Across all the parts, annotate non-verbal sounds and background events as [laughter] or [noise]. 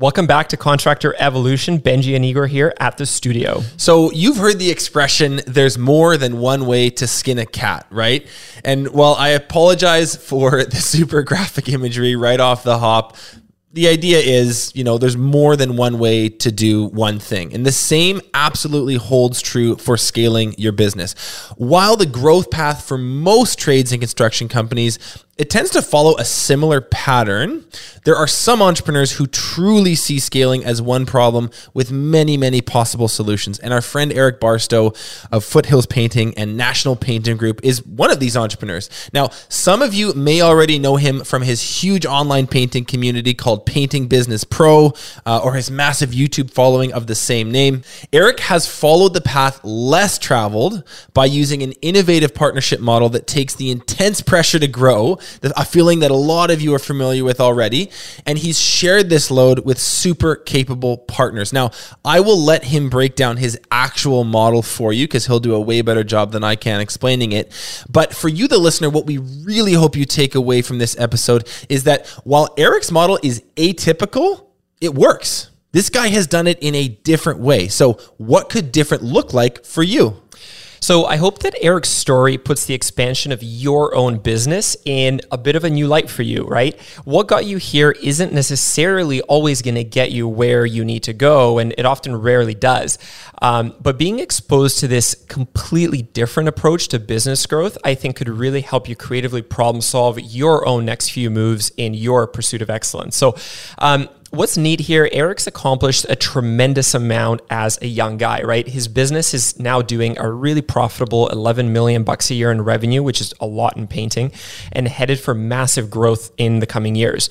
Welcome back to Contractor Evolution. Benji and Igor here at the studio. So, you've heard the expression, there's more than one way to skin a cat, right? And while I apologize for [laughs] the super graphic imagery right off the hop, the idea is, you know, there's more than one way to do one thing. And the same absolutely holds true for scaling your business. While the growth path for most trades and construction companies it tends to follow a similar pattern. There are some entrepreneurs who truly see scaling as one problem with many, many possible solutions. And our friend Eric Barstow of Foothills Painting and National Painting Group is one of these entrepreneurs. Now, some of you may already know him from his huge online painting community called Painting Business Pro uh, or his massive YouTube following of the same name. Eric has followed the path less traveled by using an innovative partnership model that takes the intense pressure to grow a feeling that a lot of you are familiar with already. And he's shared this load with super capable partners. Now, I will let him break down his actual model for you because he'll do a way better job than I can explaining it. But for you, the listener, what we really hope you take away from this episode is that while Eric's model is atypical, it works. This guy has done it in a different way. So, what could different look like for you? So I hope that Eric's story puts the expansion of your own business in a bit of a new light for you, right? What got you here isn't necessarily always going to get you where you need to go, and it often rarely does. Um, but being exposed to this completely different approach to business growth, I think could really help you creatively problem solve your own next few moves in your pursuit of excellence. So, um, what's neat here, Eric's accomplished a tremendous amount as a young guy, right? His business is now doing a really profitable 11 million bucks a year in revenue, which is a lot in painting, and headed for massive growth in the coming years.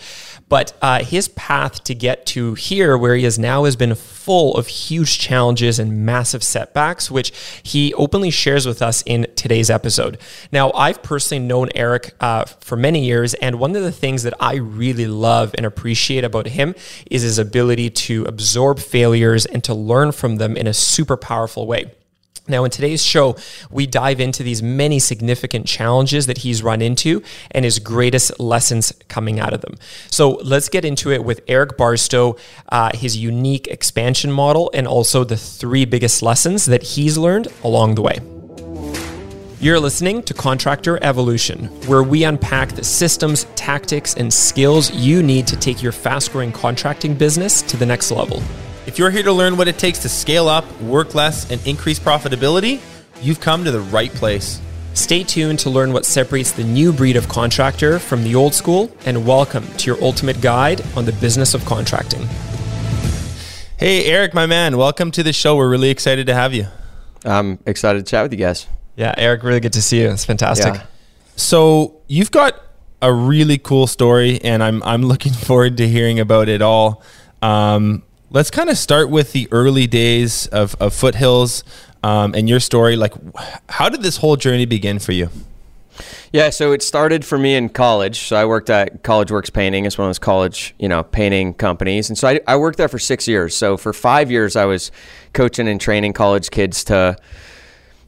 But uh, his path to get to here, where he is now, has been full of huge challenges and massive setbacks, which he openly shares with us in today's episode. Now, I've personally known Eric uh, for many years, and one of the things that I really love and appreciate about him is his ability to absorb failures and to learn from them in a super powerful way. Now, in today's show, we dive into these many significant challenges that he's run into and his greatest lessons coming out of them. So, let's get into it with Eric Barstow, uh, his unique expansion model, and also the three biggest lessons that he's learned along the way. You're listening to Contractor Evolution, where we unpack the systems, tactics, and skills you need to take your fast growing contracting business to the next level. If you're here to learn what it takes to scale up, work less, and increase profitability, you've come to the right place. Stay tuned to learn what separates the new breed of contractor from the old school, and welcome to your ultimate guide on the business of contracting. Hey, Eric, my man, welcome to the show. We're really excited to have you. I'm excited to chat with you guys. Yeah, Eric, really good to see you. It's fantastic. Yeah. So, you've got a really cool story, and I'm, I'm looking [laughs] forward to hearing about it all. Um, let's kind of start with the early days of, of Foothills um, and your story. Like, how did this whole journey begin for you? Yeah, so it started for me in college. So I worked at College Works Painting. It's one of those college, you know, painting companies. And so I, I worked there for six years. So for five years, I was coaching and training college kids to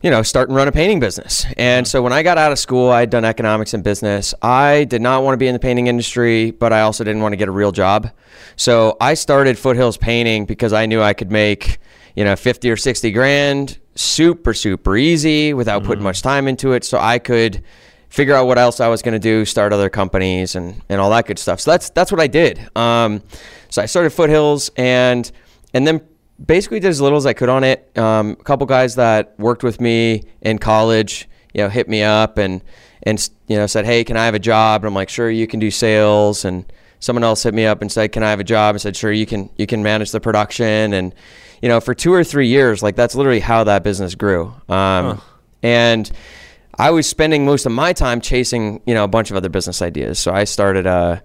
you know, start and run a painting business. And so when I got out of school, I had done economics and business. I did not want to be in the painting industry, but I also didn't want to get a real job. So I started Foothills Painting because I knew I could make, you know, 50 or 60 grand super, super easy without mm-hmm. putting much time into it. So I could figure out what else I was going to do, start other companies and, and all that good stuff. So that's, that's what I did. Um, so I started Foothills and, and then basically did as little as I could on it. Um, a couple guys that worked with me in college, you know, hit me up and and you know said, "Hey, can I have a job?" And I'm like, "Sure, you can do sales." And someone else hit me up and said, "Can I have a job?" And said, "Sure, you can you can manage the production." And you know, for two or three years, like that's literally how that business grew. Um, huh. And I was spending most of my time chasing, you know, a bunch of other business ideas. So I started a uh,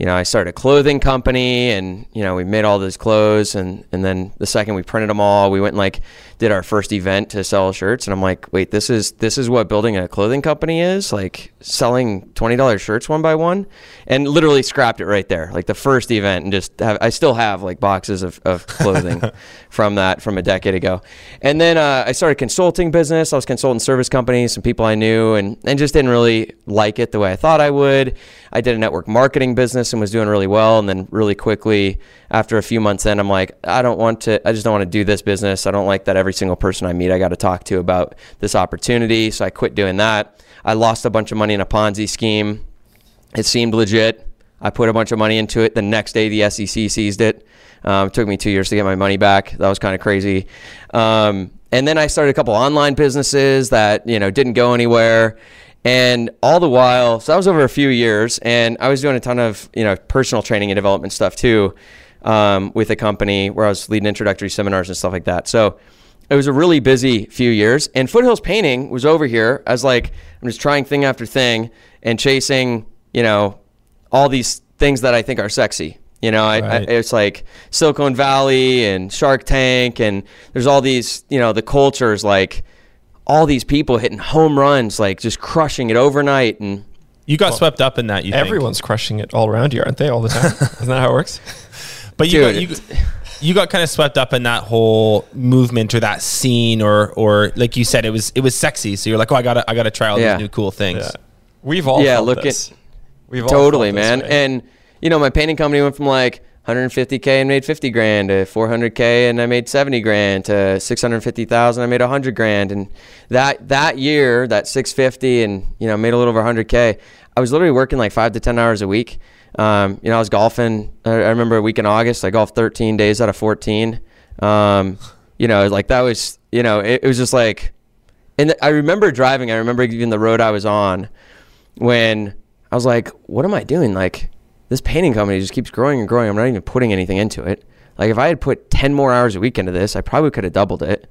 you know, I started a clothing company and, you know, we made all those clothes and, and then the second we printed them all, we went and like did our first event to sell shirts. And I'm like, wait, this is, this is what building a clothing company is like selling $20 shirts one by one and literally scrapped it right there. Like the first event and just have, I still have like boxes of, of clothing [laughs] from that from a decade ago. And then uh, I started consulting business. I was consulting service companies, some people I knew and, and just didn't really like it the way I thought I would. I did a network marketing business was doing really well. And then really quickly, after a few months in, I'm like, I don't want to, I just don't want to do this business. I don't like that every single person I meet, I got to talk to about this opportunity. So I quit doing that. I lost a bunch of money in a Ponzi scheme. It seemed legit. I put a bunch of money into it. The next day, the SEC seized it. Um, it took me two years to get my money back. That was kind of crazy. Um, and then I started a couple online businesses that you know didn't go anywhere. And all the while, so that was over a few years, and I was doing a ton of you know personal training and development stuff too, um, with a company where I was leading introductory seminars and stuff like that. So it was a really busy few years. And Foothills Painting was over here as like I'm just trying thing after thing and chasing you know all these things that I think are sexy. You know, I, Right. I, it's like Silicon Valley and Shark Tank, and there's all these, you know, the cultures like all these people hitting home runs, like just crushing it overnight. And You got swept up in that. You think. Everyone's crushing it all around you, aren't they? All the time. [laughs] Isn't that how it works? But you got, you, you got kind of swept up in that whole movement or that scene, or or like you said, it was it was sexy. So you're like, oh, I gotta I gotta try all Yeah. these new cool things. Yeah. We've all Yeah, look this. at- We've all totally, felt this man. And you know, my painting company went from like 150k and made 50 grand to 400k and I made 70 grand to 650,000 I made 100 grand. And that that year that 650 and you know made a little over 100k I was literally working like 5 to 10 hours a week. Um, you know I was golfing. I, I remember a week in August I golfed 13 days out of 14 um, you know like that was you know it, it was just like and I remember driving I remember even the road I was on when I was like, what am I doing? Like, this painting company just keeps growing and growing. I'm not even putting anything into it. Like, if I had put 10 more hours a week into this, I probably could have doubled it.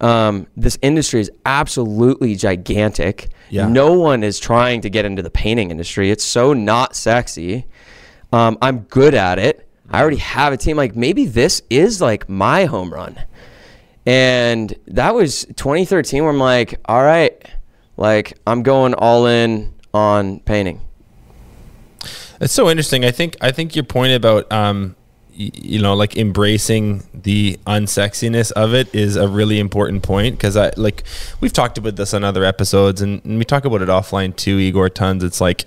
Um, this industry is absolutely gigantic. Yeah. No one is trying to get into the painting industry. It's so not sexy. Um, I'm good at it. I already have a team. Like, maybe this is like my home run. And that was 2013 where I'm like, all right, like I'm going all in on painting. It's so interesting. I think I think your point about um, y- you know, like embracing the unsexiness of it is a really important point because I like we've talked about this on other episodes and, and we talk about it offline too, Igor. Tons. It's like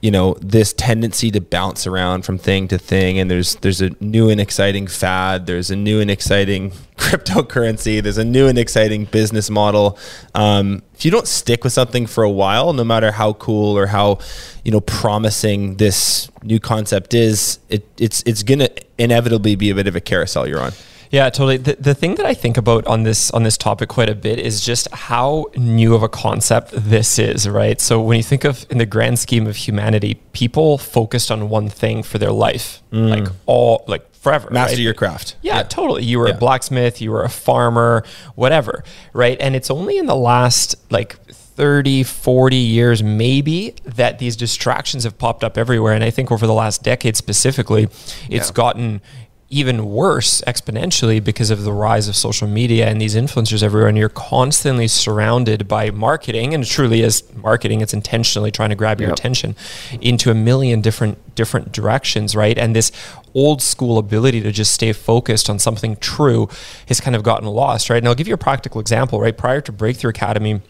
you know this tendency to bounce around from thing to thing and there's there's a new and exciting fad there's a new and exciting [laughs] cryptocurrency there's a new and exciting business model. Um, if you don't stick with something for a while no matter how cool or how you know promising this new concept is it, it's it's gonna inevitably be a bit of a carousel you're on Yeah, totally. The, the thing that I think about on this on this topic quite a bit is just how new of a concept this is, right? So when you think of in the grand scheme of humanity, people focused on one thing for their life, mm. like all like forever. master right? your craft Yeah, totally. You were Yeah. a blacksmith, you were a farmer, whatever, right? And it's only in the last like 30, 40 years maybe that these distractions have popped up everywhere. And I think over the last decade specifically, it's Yeah. gotten even worse exponentially because of the rise of social media and these influencers everywhere and you're constantly surrounded by marketing and it truly is marketing it's intentionally trying to grab your Yep. attention into a million different different directions right? And this old school ability to just stay focused on something true has kind of gotten lost right? And I'll give you a practical example right? Prior to Breakthrough Academy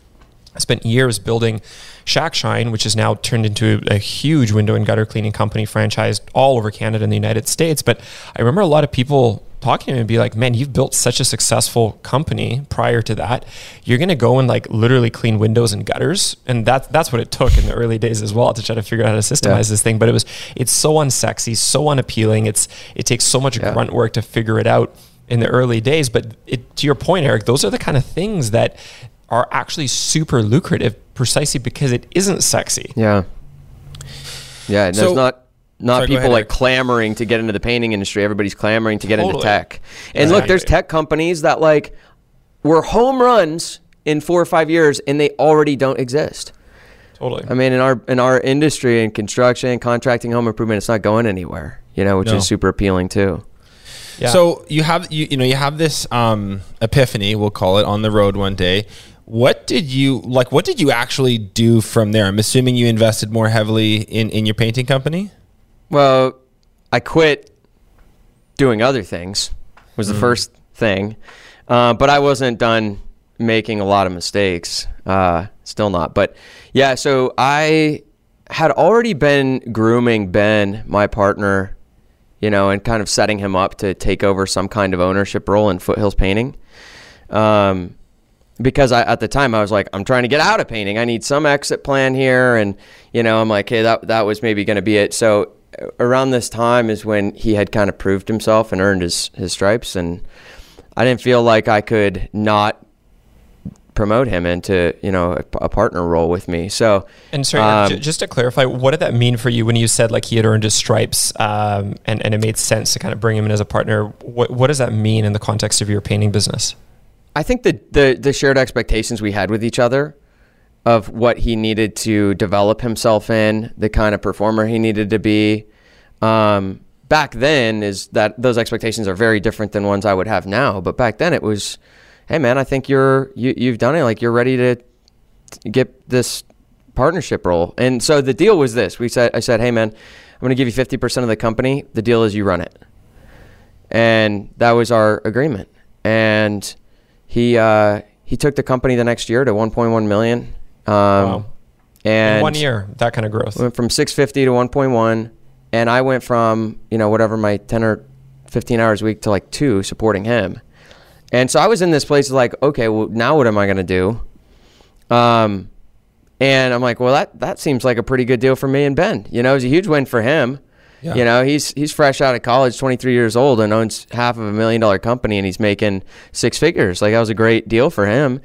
I spent years building Shack Shine, which is now turned into a huge window and gutter cleaning company franchised all over Canada and the United States. But I remember a lot of people talking to me and be like, man, you've built such a successful company prior to that. You're going to go and like literally clean windows and gutters. And that, that's what it took in the early days as well to try to figure out how to systemize Yeah. this thing. But it was, it's so unsexy, so unappealing. It's, it takes so much Yeah. grunt work to figure it out in the early days. But it, to your point, Eric, those are the kind of things that are actually super lucrative precisely because it isn't sexy. Yeah. Yeah, and So- there's not not Sorry, people ahead, like Eric. clamoring to get into the painting industry. Everybody's clamoring to get into tech. And look, there's tech companies that like were home runs in 4 or 5 years and they already don't exist. Totally. I mean, in our in our industry in construction, contracting, home improvement, it's not going anywhere. You know, which No. is super appealing too. Yeah. So you have you you know you have this um, epiphany, we'll call it, on the road one day. What did you like? What did you actually do from there? I'm assuming you invested more heavily in in your painting company. Well, I quit doing other things. Was the first thing, uh, but I wasn't done making a lot of mistakes. Uh, still not, but yeah. So I had already been grooming Ben, my partner, you know, and kind of setting him up to take over some kind of ownership role in Foothills Painting. Um, because I, at the time I was like, I'm trying to get out of painting. I need some exit plan here, and you know, I'm like, hey, that that was maybe going to be it. So around this time is when he had kind of proved himself and earned his his stripes, and I didn't feel like I could not promote him into you know a, a partner role with me. So and sorry, um, j- just to clarify, what did that mean for you when you said like he had earned his stripes um, and and it made sense to kind of bring him in as a partner? What what does that mean in the context of your painting business? I think the the, the shared expectations we had with each other of what he needed to develop himself in, the kind of performer he needed to be. Um, back then is that those expectations are very different than ones I would have now. But back then it was hey man, I think you're you, you've done it. Like you're ready to get this partnership role. And so the deal was this: we said, I said, hey man, I'm going to give you 50% of the company. The deal is you run it, and that was our agreement. And he uh, he took the company the next year to 1.1 million. Um, wow. And In one year, that kind of growth went from 650 to 1.1, and I went from you know whatever my 10 or 15 hours a week to like two supporting him. And so I was in this place of like, okay, well, now what am I going to do? Um, and I'm like, well, that, that seems like a pretty good deal for me and Ben. You know, it was a huge win for him. Yeah. You know, he's he's fresh out of college, 23 years old, and owns half of a million dollar company, and he's making six figures. Like that was a great deal for him,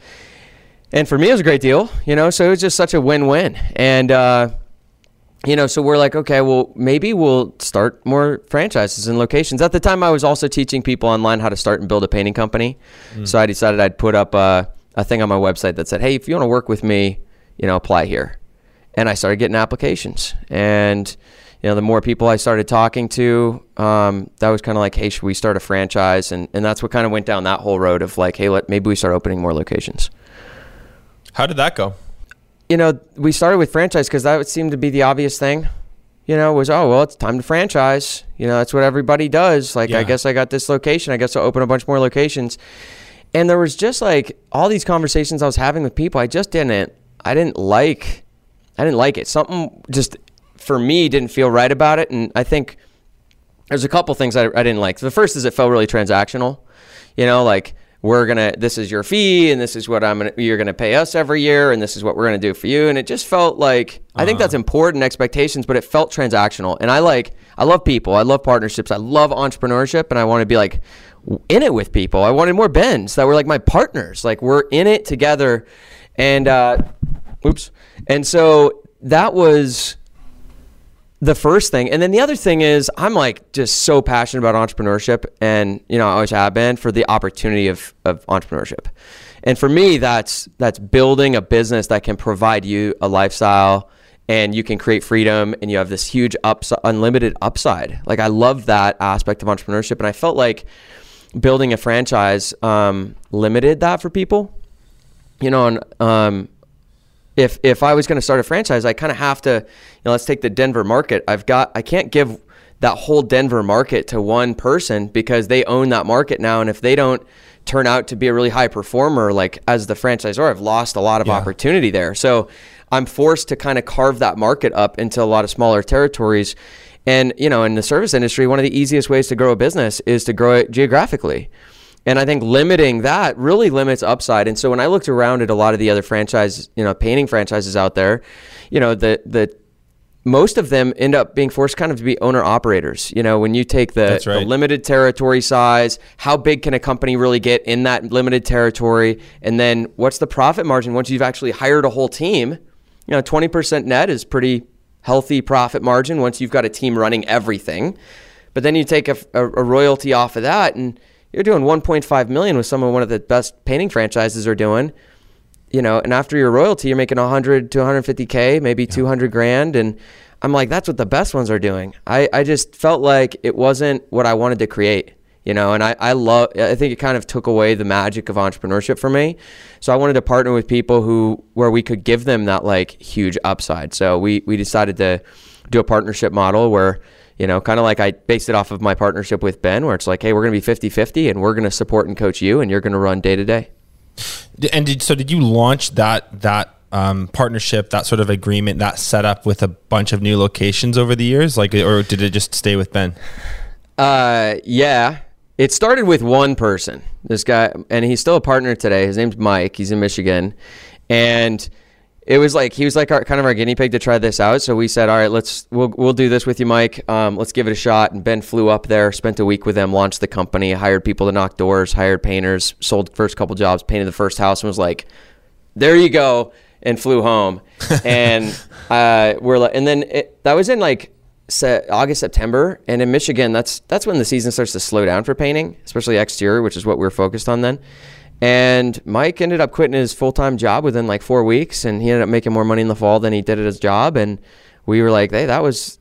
and for me, it was a great deal. You know, so it was just such a win win. And uh, you know, so we're like, okay, well, maybe we'll start more franchises and locations. At the time, I was also teaching people online how to start and build a painting company. Mm. So I decided I'd put up a, a thing on my website that said, hey, if you want to work with me, you know, apply here. And I started getting applications. And, you know, the more people I started talking to, um, that was kind of like, hey, should we start a franchise? And, and that's what kind of went down that whole road of like, hey, let, maybe we start opening more locations. How did that go? you know, we started with franchise because that would seem to be the obvious thing. You know, was oh well, it's time to franchise. You know, that's what everybody does. Like, yeah. I guess I got this location. I guess I'll open a bunch more locations. And there was just like all these conversations I was having with people. I just didn't. I didn't like. I didn't like it. Something just for me didn't feel right about it. And I think there's a couple things I, I didn't like. The first is it felt really transactional. You know, like we're gonna this is your fee and this is what I'm gonna you're gonna pay us every year and this is what we're gonna do for you and it just felt like uh-huh. I think that's uh-huh. important expectations but it felt transactional and I like I love people I love partnerships I love entrepreneurship and I want to be like in it with people I wanted more Bens that were like my partners like we're in it together and uh, oops and so that was the first thing. And then the other thing is I'm like just so passionate about entrepreneurship and you know, I always have been for the opportunity of, of entrepreneurship. And for me that's that's building a business that can provide you a lifestyle and you can create freedom and you have this huge ups- unlimited upside. Like I love that aspect of entrepreneurship and I felt like building a franchise um, limited that for people. You know, and um, if if I was going to start a franchise, I kind of have to, you know, let's take the Denver market. I've got I can't give that whole Denver market to one person because they own that market now, and if they don't turn out to be a really high performer, like as the franchisor, I've lost a lot of yeah. opportunity there. So I'm forced to kind of carve that market up into a lot of smaller territories. And you know, in the service industry, one of the easiest ways to grow a business is to grow it geographically. And I think limiting that really limits upside. And so when I looked around at a lot of the other franchise, you know, painting franchises out there, you know, the the most of them end up being forced kind of to be owner operators. You know, when you take the, right. the, limited territory size, how big can a company really get in that limited territory? And then what's the profit margin once you've actually hired a whole team? You know, 20% net is pretty healthy profit margin once you've got a team running everything. But then you take a, a, a royalty off of that and you're doing 1.5 million with some of one of the best painting franchises are doing you know and after your royalty you're making 100 to 150k maybe yeah. 200 grand. And i'm like that's what the best ones are doing. I, I just felt like it wasn't what i wanted to create you know and I, I love i think it kind of took away the magic of entrepreneurship for me. So i wanted to partner with people who where we could give them that like huge upside. So we we decided to do a partnership model where you know, kind of like I based it off of my partnership with Ben, where it's like, hey, we're going to be 50 50 and we're going to support and coach you and you're going to run day to day. And did, so did you launch that, that um, partnership, that sort of agreement, that set up with a bunch of new locations over the years? Like, or did it just stay with Ben? Uh, yeah. It started with one person. This guy, and he's still a partner today. His name's Mike. He's in Michigan, and it was like he was like our kind of our guinea pig to try this out. So we said, all right, let's we'll we'll do this with you, Mike. Um, let's give it a shot. And Ben flew up there, spent a week with them, launched the company, hired people to knock doors, hired painters, sold first couple jobs, painted the first house, and was like, there you go, and flew home. [laughs] and uh, we're like, and then it, that was in like August, September, and in Michigan, that's that's when the season starts to slow down for painting, especially exterior, which is what we are focused on then. And Mike ended up quitting his full time job within like four weeks, and he ended up making more money in the fall than he did at his job. And we were like, hey, that was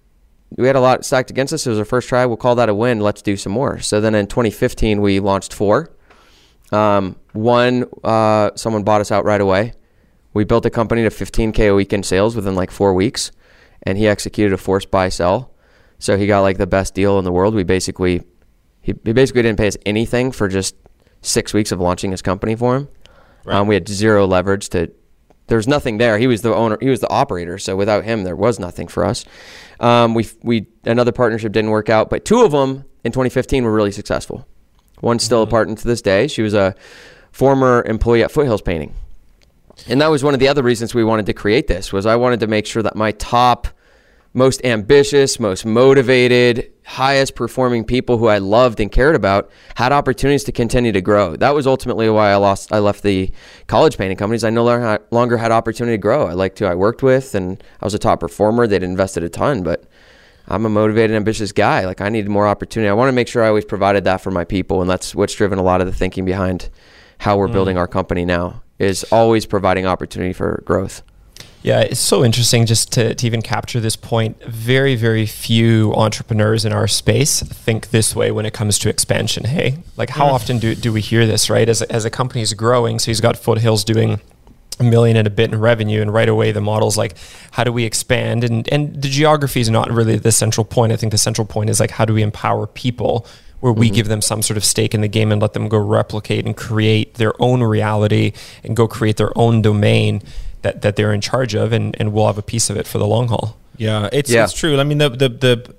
we had a lot stacked against us. It was our first try. We'll call that a win. Let's do some more. So then in 2015, we launched four. Um, one, uh, someone bought us out right away. We built a company to 15k a week in sales within like four weeks, and he executed a forced buy sell. So he got like the best deal in the world. We basically, he, he basically didn't pay us anything for just six weeks of launching his company for him. Right. Um, we had zero leverage to. There was nothing there. He was the owner. He was the operator. So without him, there was nothing for us. Um, we we another partnership didn't work out, but two of them in 2015 were really successful. One's still mm-hmm. a partner to this day. She was a former employee at Foothills Painting, and that was one of the other reasons we wanted to create this. Was I wanted to make sure that my top most ambitious, most motivated, highest performing people who I loved and cared about had opportunities to continue to grow. That was ultimately why I lost I left the college painting companies. I no longer had opportunity to grow. I liked who I worked with and I was a top performer. They'd invested a ton, but I'm a motivated, ambitious guy. Like I needed more opportunity. I want to make sure I always provided that for my people, and that's what's driven a lot of the thinking behind how we're mm. building our company now. Is always providing opportunity for growth. Yeah, it's so interesting just to, to even capture this point. Very, very few entrepreneurs in our space think this way when it comes to expansion. Hey, like how yeah. often do, do we hear this, right? As a, as a company is growing, so he's got Foothills doing a million and a bit in revenue, and right away the model's like, how do we expand? And and the geography is not really the central point. I think the central point is like, how do we empower people? Where we mm-hmm. give them some sort of stake in the game and let them go replicate and create their own reality and go create their own domain that, that they're in charge of and, and we'll have a piece of it for the long haul. Yeah, it's yeah. it's true. I mean the the the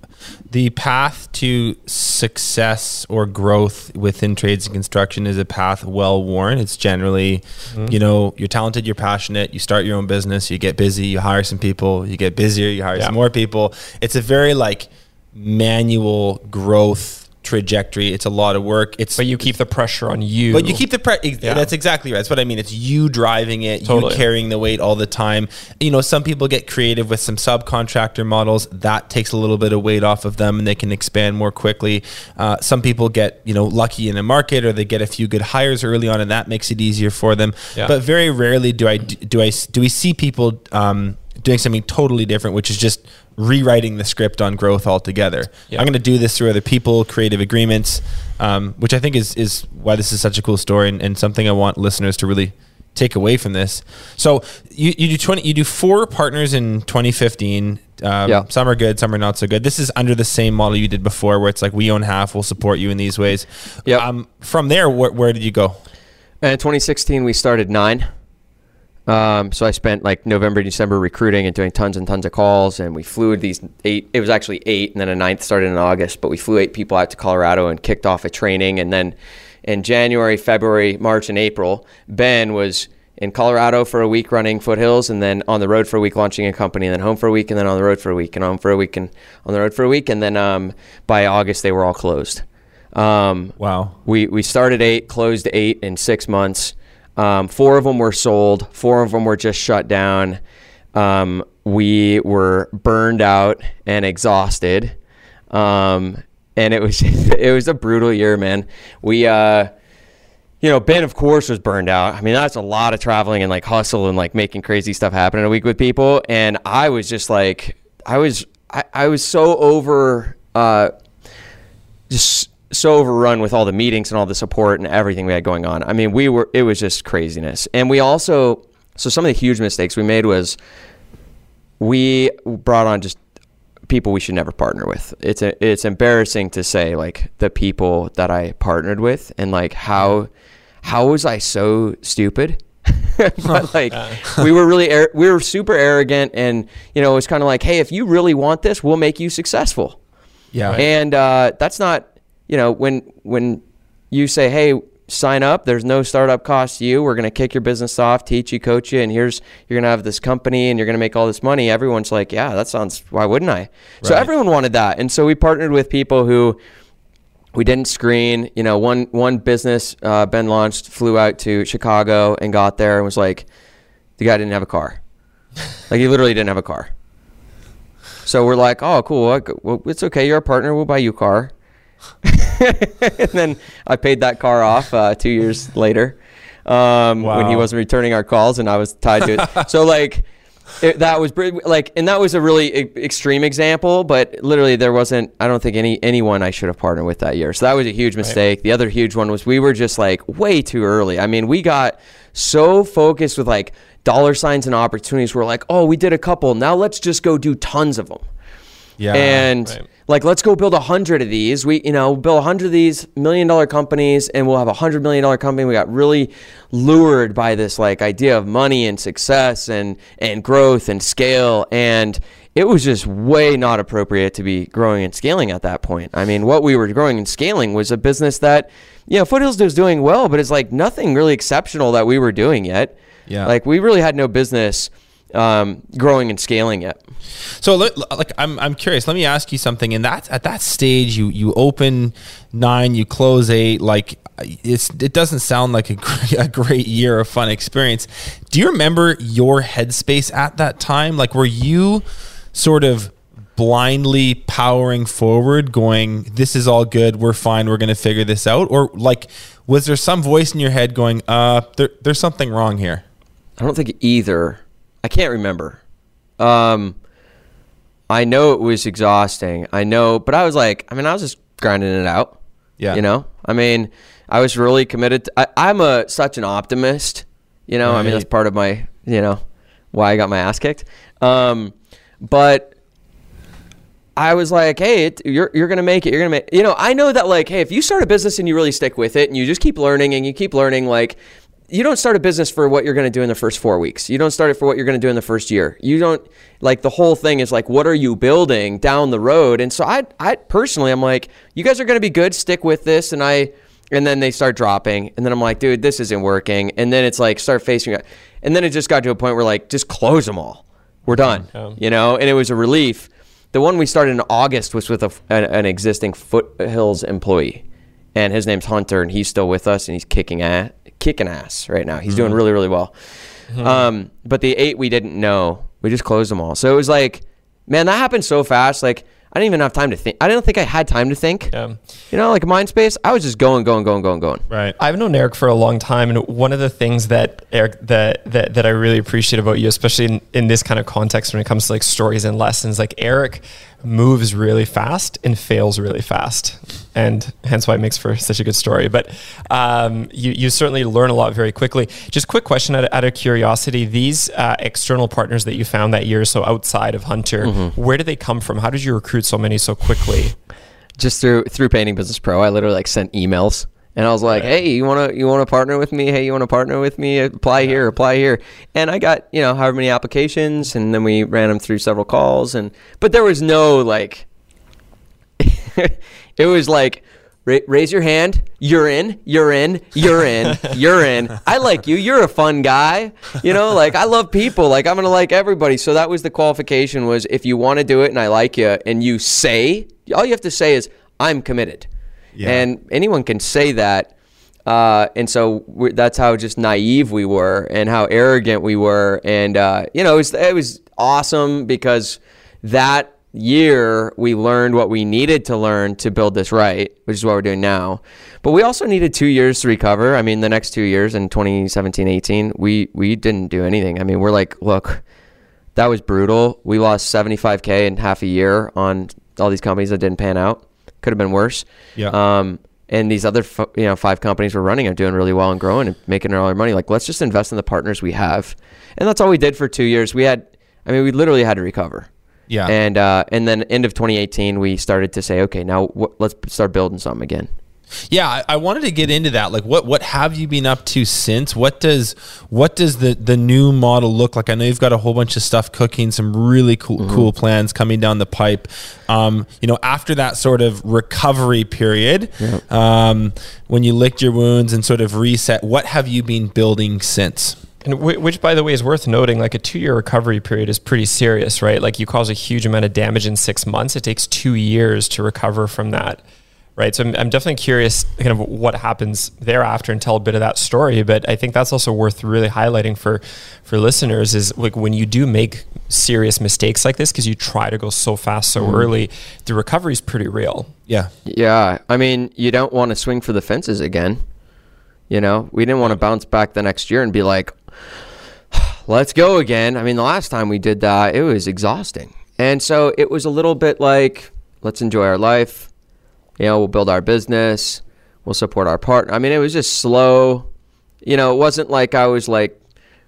the path to success or growth within trades and construction is a path well worn. It's generally, mm-hmm. you know, you're talented, you're passionate, you start your own business, you get busy, you hire some people, you get busier, you hire yeah. some more people. It's a very like manual growth trajectory. It's a lot of work. It's but you keep the pressure on you. But you keep the pressure. Yeah. That's exactly right. That's what I mean. It's you driving it, totally. you carrying the weight all the time. You know, some people get creative with some subcontractor models. That takes a little bit of weight off of them, and they can expand more quickly. Uh, some people get you know lucky in a market, or they get a few good hires early on, and that makes it easier for them. Yeah. But very rarely do I do I do we see people. Um, doing something totally different, which is just rewriting the script on growth altogether. Yeah. I'm going to do this through other people, creative agreements, um, which I think is is why this is such a cool story and, and, something I want listeners to really take away from this. So you, you do 20, you do four partners in 2015. Um, yeah. Some are good, some are not so good. This is under the same model you did before, where it's like we own half, we'll support you in these ways. Yeah. Um, from there, wh- where did you go? In 2016, we started nine. Um, so I spent like November, December recruiting and doing tons and tons of calls, and we flew these eight. It was actually eight, and then a ninth started in August. But we flew eight people out to Colorado and kicked off a training, and then in January, February, March, and April, Ben was in Colorado for a week running Foothills, and then on the road for a week launching a company, and then home for a week, and then on the road for a week, and home for a week, and on the road for a week, and then um, by August they were all closed. Um, wow. We we started eight, closed eight in six months. Um, four of them were sold. Four of them were just shut down. Um, we were burned out and exhausted. Um, and it was [laughs] it was a brutal year, man. We uh, you know, Ben of course was burned out. I mean, that's a lot of traveling and like hustle and like making crazy stuff happen in a week with people. And I was just like, I was I, I was so over uh, just so overrun with all the meetings and all the support and everything we had going on. I mean, we were it was just craziness. And we also so some of the huge mistakes we made was we brought on just people we should never partner with. It's a, it's embarrassing to say like the people that I partnered with and like how how was I so stupid? [laughs] but [laughs] like we were really we were super arrogant and you know it was kind of like hey if you really want this we'll make you successful Yeah. and uh, that's not you know when when you say hey sign up there's no startup cost to you we're going to kick your business off teach you coach you and here's you're going to have this company and you're going to make all this money everyone's like yeah that sounds why wouldn't i so everyone wanted that and so we partnered with people who we didn't screen. You know, one one business uh, Ben launched flew out to Chicago and got there and was like, the guy didn't have a car. [laughs] like he literally didn't have a car. So we're like, oh, cool. Well, it's okay. You're a partner. We'll buy you a car. [laughs] [laughs] and then I paid that car off uh, two years later um, when he wasn't returning our calls and I was tied to it. [laughs] so like. It, that was like, and that was a really e- extreme example, but literally there wasn't. I don't think any anyone I should have partnered with that year. So that was a huge mistake. The other huge one was we were just like way too early. I mean, we got so focused with like dollar signs and opportunities. We're like, oh, we did a couple. Now let's just go do tons of them Yeah. and right. Like let's go build a hundred of these. We you know build a hundred of these million dollar companies and we'll have a hundred million dollar company. We got really lured by this like idea of money and success and and growth and scale. And it was just way not appropriate to be growing and scaling at that point. I mean what we were growing and scaling was a business that you know foothills was doing well but it's like nothing really exceptional that we were doing yet. Yeah. like we really had no business um, growing and scaling yet So like I'm I'm curious. Let me ask you something. In that at that stage, you you open nine, you close eight. Like it's it doesn't sound like a, [laughs] a great year of fun experience. Do you remember your headspace at that time? Like were you sort of blindly powering forward, going, "This is all good. We're fine. We're going to figure this out," or like was there some voice in your head going, "Uh, there, there's something wrong here"? I don't think either. I can't remember. Um, I know it was exhausting. I know, but I was like, I mean, I was just grinding it out. Yeah. You know, I mean, I was really committed. To, I, I'm a such an optimist. You know, I mean, that's part of my, you know, why I got my ass kicked. Um, but I was like, hey, it, you're you're gonna make it. You're gonna make. You know, I know that like, hey, if you start a business and you really stick with it and you just keep learning and you keep learning, like, you don't start a business for what you're gonna do in the first four weeks. You don't start it for what you're gonna do in the first year. You don't like the whole thing is like, what are you building down the road? And so I, I personally, I'm like, you guys are gonna be good. Stick with this, and I. And then they start dropping, and then I'm like, dude, this isn't working. And then it's like, start facing it. And then it just got to a point where like, just close them all. We're done. Um. You know, and it was a relief. The one we started in August was with a, an, an existing Foothills employee, and his name's Hunter, and he's still with us, and he's kicking ass, kicking ass right now. He's doing really, really well. Um, but the eight we didn't know, we just closed them all. So it was like, man, that happened so fast. Like I didn't even have time to think. I didn't think I had time to think. Yeah. You know, like Mindspace, I was just going, going, going, going, going. Right. I've known Eric for a long time, and one of the things that Eric that that, that I really appreciate about you, especially in, in this kind of context when it comes to like stories and lessons, like Eric moves really fast and fails really fast, and hence why it makes for such a good story. But um, you you certainly learn a lot very quickly. Just quick question out of, out of curiosity: these uh, external partners that you found that year, so outside of Hunter, where did they come from? How did you recruit so many so quickly? just through through Painting Business Pro, I literally like sent emails and I was like, "Hey, you want to you want to partner with me? Hey, you want to partner with me? Apply here, apply here." And I got, you know, however many applications and then we ran them through several calls and but there was no like [laughs] it was like raise your hand, you're in, you're in, you're in, [laughs] you're in. I like you. You're a fun guy. You know, like I love people. Like I'm going to like everybody. So that was the qualification was if you want to do it and I like you and you say, all you have to say is I'm committed. Yeah. And anyone can say that. Uh, and so we that's how just naive we were and how arrogant we were. And, uh, you know, it was, it was awesome because that year we learned what we needed to learn to build this right, which is what we're doing now. But we also needed two years to recover. I mean, the next two years in 2017, 18, we, we didn't do anything. I mean, we're like, look, that was brutal. We lost 75K in half a year on all these companies that didn't pan out. Could have been worse. Yeah. Um, and these other, f- you know, five companies we're running are doing really well and growing and making all our money. Like, let's just invest in the partners we have. And that's all we did for two years. We had, I mean, we literally had to recover. Yeah. And uh, and then end of 2018, we started to say, okay, now w- let's start building something again. Yeah, I, I wanted to get into that. Like, what what have you been up to since? What does what does the the new model look like? I know you've got a whole bunch of stuff cooking, some really cool Mm-hmm. cool plans coming down the pipe. Um, you know, after that sort of recovery period, um, when you licked your wounds and sort of reset, what have you been building since? And w- which, by the way, is worth noting. Like a two-year recovery period is pretty serious, right? Like you cause a huge amount of damage in six months. It takes two years to recover from that, right? So I'm, I'm definitely curious, kind of what happens thereafter, and tell a bit of that story. But I think that's also worth really highlighting for for listeners is like when you do make serious mistakes like this because you try to go so fast so mm-hmm. early, the recovery is pretty real. Yeah, Yeah, I mean, you don't want to swing for the fences again. You know, we didn't want to bounce back the next year and be like, [sighs] let's go again. I mean, the last time we did that, it was exhausting. And so it was a little bit like, let's enjoy our life. You know, we'll build our business, we'll support our partner. I mean, it was just slow. You know, it wasn't like I was like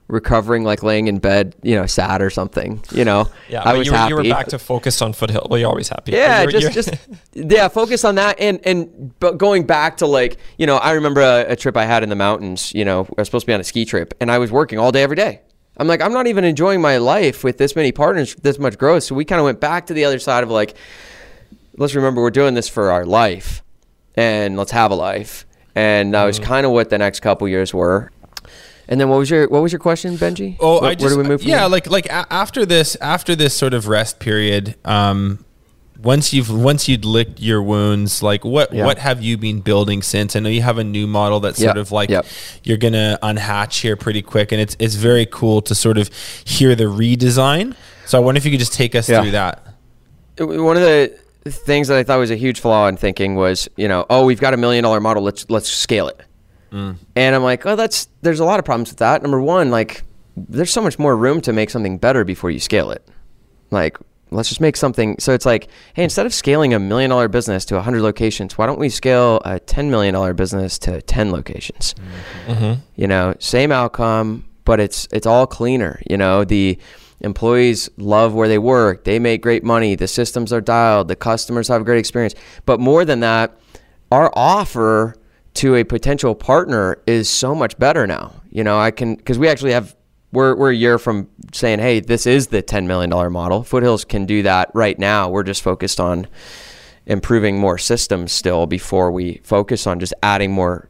recovering, like laying in bed, you know, sad or something. You know, [laughs] Yeah, I was you, were, happy. you were back to focus on Foothill. Well, you're always happy. Yeah, you're- just you're- just [laughs] yeah, focus on that and and but going back to like you know I remember a, a trip I had in the mountains. You know, I was supposed to be on a ski trip and I was working all day every day. I'm like I'm not even enjoying my life with this many partners, this much growth. So we kind of went back to the other side of like, let's remember we're doing this for our life, and let's have a life. And that was kind of what the next couple years were. And then what was your what was your question, Benji? Oh, Where- I just where do we move? From yeah, there? like like a- after this after this sort of rest period, um, once you've once you'd licked your wounds, like what Yeah. what have you been building since? I know you have a new model that's sort of like yep. you're gonna unhatch here pretty quick, and it's it's very cool to sort of hear the redesign. So I wonder if you could just take us Yeah. through that. one of the things that I thought was a huge flaw in thinking was, you know, oh, we've got a million dollar model, let's let's scale it. Mm. And I'm like, oh, that's there's a lot of problems with that. Number one, like, there's so much more room to make something better before you scale it. Like, let's just make something. So it's like, hey, instead of scaling a million dollar business to 100 locations, why don't we scale a 10 million dollar business to 10 locations? Mm-hmm. you know same outcome but it's it's all cleaner you know the employees love where they work. They make great money. The systems are dialed. The customers have a great experience. But more than that our offer to a potential partner is so much better now. You know i can because we actually have we're, we're a year from saying hey this is the $10 million model. Foothills can do that right now. We're just focused on improving more systems still before we focus on just adding more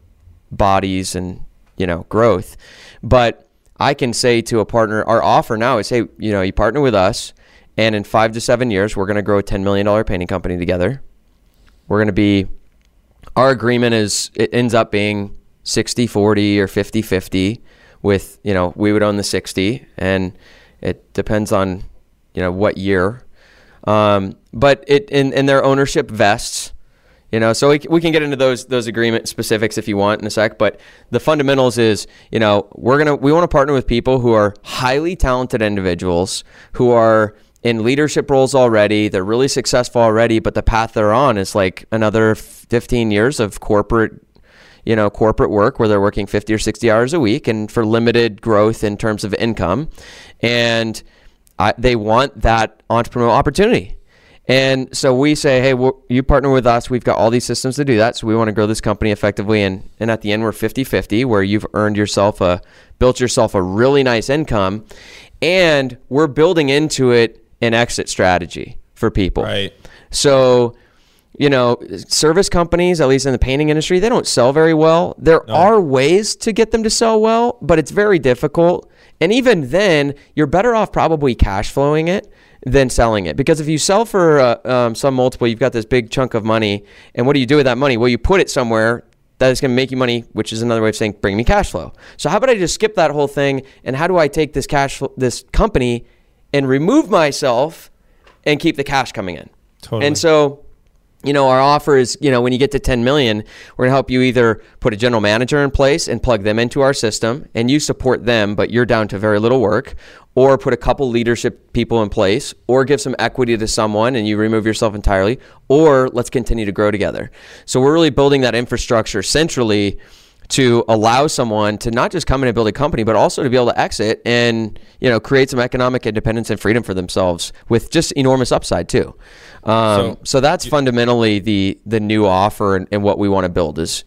bodies and you know growth. But i can say to a partner our offer now is hey you know you partner with us and in five to seven years we're going to grow a $10 million painting company together. We're going to be our agreement is it ends up being 60 40 or 50 50 with you know we would own the 60 and it depends on you know what year. Um, but it in, in their ownership vests you know so we, we can get into those those agreement specifics if you want in a sec but the fundamentals is you know we're gonna we want to partner with people who are highly talented individuals who are in leadership roles already they're really successful already but the path they're on is like another 15 years of corporate you know corporate work where they're working 50 or 60 hours a week and for limited growth in terms of income. And I, they want that entrepreneurial opportunity and so we say hey you partner with us we've got all these systems to do that so we want to grow this company effectively and and at the end we're 50-50 where you've earned yourself a built yourself a really nice income and we're building into it an exit strategy for people Right. so, you know, service companies, at least in the painting industry, they don't sell very well. There are ways to get them to sell well, but it's very difficult. And even then, you're better off probably cash flowing it than selling it. Because if you sell for uh, um, some multiple, you've got this big chunk of money. And what do you do with that money? Well, you put it somewhere that is going to make you money, which is another way of saying bring me cash flow. So how about I just skip that whole thing? And how do I take this cash, this company, and remove myself and keep the cash coming in? Totally. And so, you know, our offer is, you know, when you get to 10 million, we're going to help you either put a general manager in place and plug them into our system and you support them, but you're down to very little work, or put a couple leadership people in place, or give some equity to someone and you remove yourself entirely, or let's continue to grow together. So we're really building that infrastructure centrally to allow someone to not just come in and build a company, but also to be able to exit and you know create some economic independence and freedom for themselves with just enormous upside too. Um, so, so, that's fundamentally the the new offer and, and what we want to build is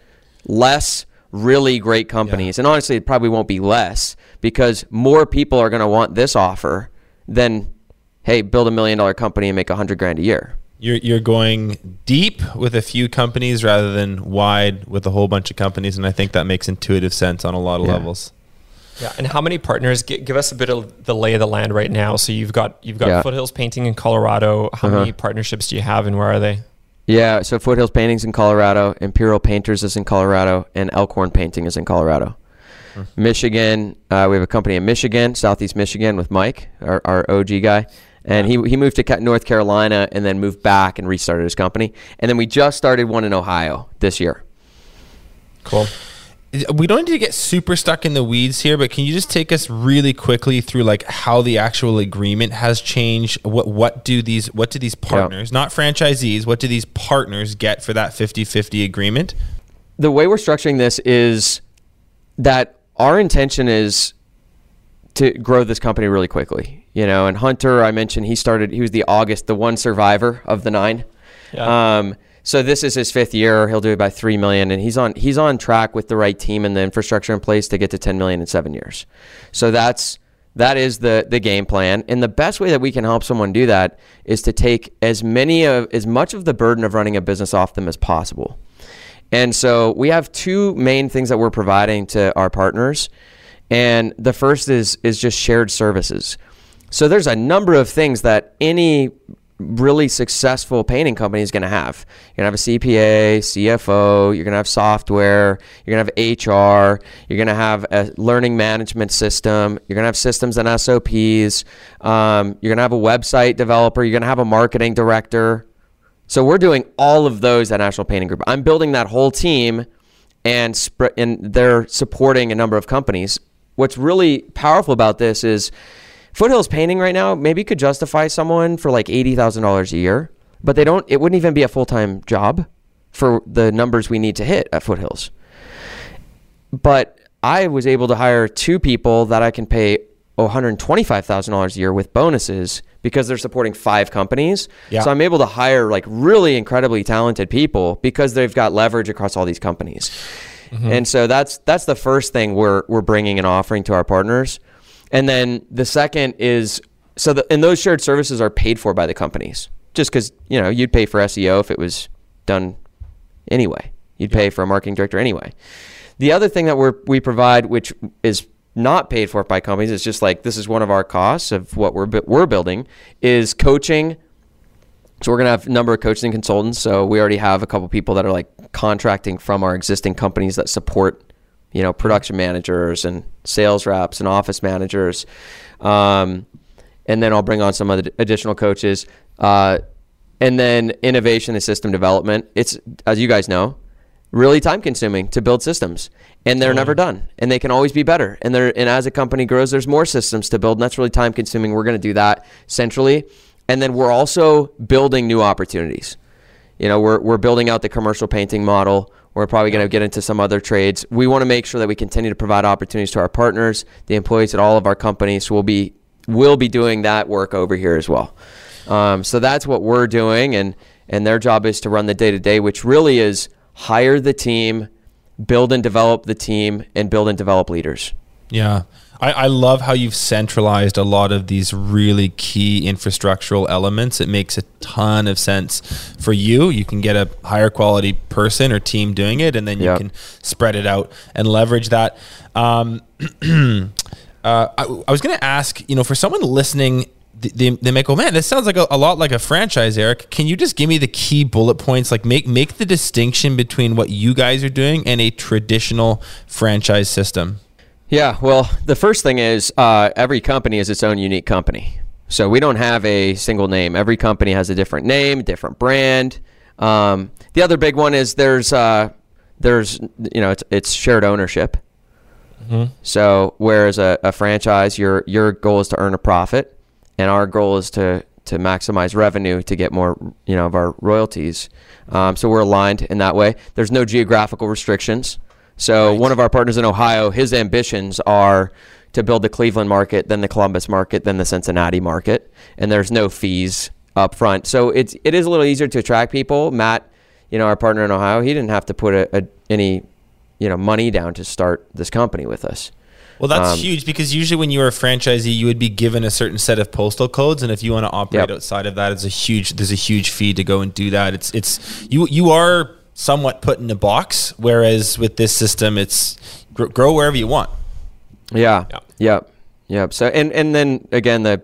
less really great companies, yeah. and honestly, it probably won't be less because more people are going to want this offer than hey, build a million dollar company and make a hundred grand a year. You're you're going deep with a few companies rather than wide with a whole bunch of companies, and I think that makes intuitive sense on a lot of yeah. levels. Yeah, and how many partners? Give, give, us a bit of the lay of the land right now. So you've got you've got yeah. Foothills Painting in Colorado. How uh-huh. many partnerships do you have, and where are they? Yeah, so Foothills Paintings in Colorado, Imperial Painters is in Colorado, and Elkhorn Painting is in Colorado. Hmm. Michigan, uh, we have a company in Michigan, Southeast Michigan, with Mike, our, our OG guy and he he moved to North Carolina and then moved back and restarted his company. And then we just started one in Ohio this year. Cool. We don't need to get super stuck in the weeds here, but can you just take us really quickly through like how the actual agreement has changed? What what do these what do these partners, not franchisees, what do these partners get for that 50-50 agreement? The way we're structuring this is that our intention is to grow this company really quickly you know, and Hunter, I mentioned he started, he was the August, the one survivor of the nine. Yeah. Um, so this is his fifth year. He'll do about three million, and he's on he's on track with the right team and the infrastructure in place to get to ten million in seven years. So that's that is the the game plan. And the best way that we can help someone do that is to take as many of as much of the burden of running a business off them as possible. And so we have two main things that we're providing to our partners. And the first is is just shared services. So there's a number of things that any really successful painting company is going to have. You're going to have a CPA, CFO, you're going to have software, you're going to have HR, you're going to have a learning management system, you're going to have systems and SOPs, um, you're going to have a website developer, you're going to have a marketing director. So we're doing all of those at National Painting Group. I'm building that whole team and, sp- and they're supporting a number of companies. What's really powerful about this is Foothills painting right now maybe could justify someone for like eighty thousand dollars a year, but they don't. It wouldn't even be a full time job for the numbers we need to hit at Foothills. But I was able to hire two people that I can pay $125,000 a year with bonuses because they're supporting five companies. Yeah. So I'm able to hire like really incredibly talented people because they've got leverage across all these companies. Mm-hmm. And so that's that's the first thing we're we're bringing and offering to our partners. And then the second is so the, and those shared services are paid for by the companies. Just because you know you'd pay for SEO if it was done anyway. You'd pay for a marketing director anyway. The other thing that we we provide, which is not paid for by companies, it's just like this is one of our costs of what we're we're building is coaching. So we're gonna have a number of coaching consultants. So we already have a couple people that are like contracting from our existing companies that support you know, production managers and sales reps and office managers. Um, and then I'll bring on some other additional coaches. Uh, and then innovation and system development. It's, as you guys know, really time consuming to build systems and they're never done and they can always be better and they're and as a company grows there's more systems to build and that's really time consuming we're going to do that centrally and then we're also building new opportunities you know we're, we're building out the commercial painting model we're probably going to get into some other trades. We want to make sure that we continue to provide opportunities to our partners, the employees at all of our companies. So we'll be will be doing that work over here as well. Um, so that's what we're doing, and and their job is to run the day to day, which really is hire the team, build and develop the team, and build and develop leaders. Yeah. I, I love how you've centralized a lot of these really key infrastructural elements. It makes a ton of sense for you. You can get a higher quality person or team doing it, and then you can spread it out and leverage that. Um, [clears throat] uh, I, I was going to ask, you know, for someone listening they, they make, oh man, this sounds like a, a, lot like a franchise, Eric. Can you just give me the key bullet points? Like make make the distinction between what you guys are doing and a traditional franchise system. Yeah, well, the first thing is uh, every company is its own unique company. So we don't have a single name. Every company has a different name, different brand. Um, the other big one is there's uh, there's you know it's, it's shared ownership. Mm-hmm. So whereas a, a franchise, your your goal is to earn a profit, and our goal is to to maximize revenue to get more you know of our royalties. Um, so we're aligned in that way. There's no geographical restrictions. So one of our partners in Ohio, his ambitions are to build the Cleveland market, then the Columbus market, then the Cincinnati market, and there's no fees up front. So it's it is a little easier to attract people. Matt, you know, our partner in Ohio, he didn't have to put a, a, any you know money down to start this company with us. Well, that's Um, huge because usually when you are a franchisee, you would be given a certain set of postal codes, and if you want to operate Yep. outside of that, it's a huge. There's a huge fee to go and do that. It's it's you you are somewhat put in a box, whereas with this system, it's gr- grow wherever you want. Yeah. Yeah. Yep. Yep. So and and then again the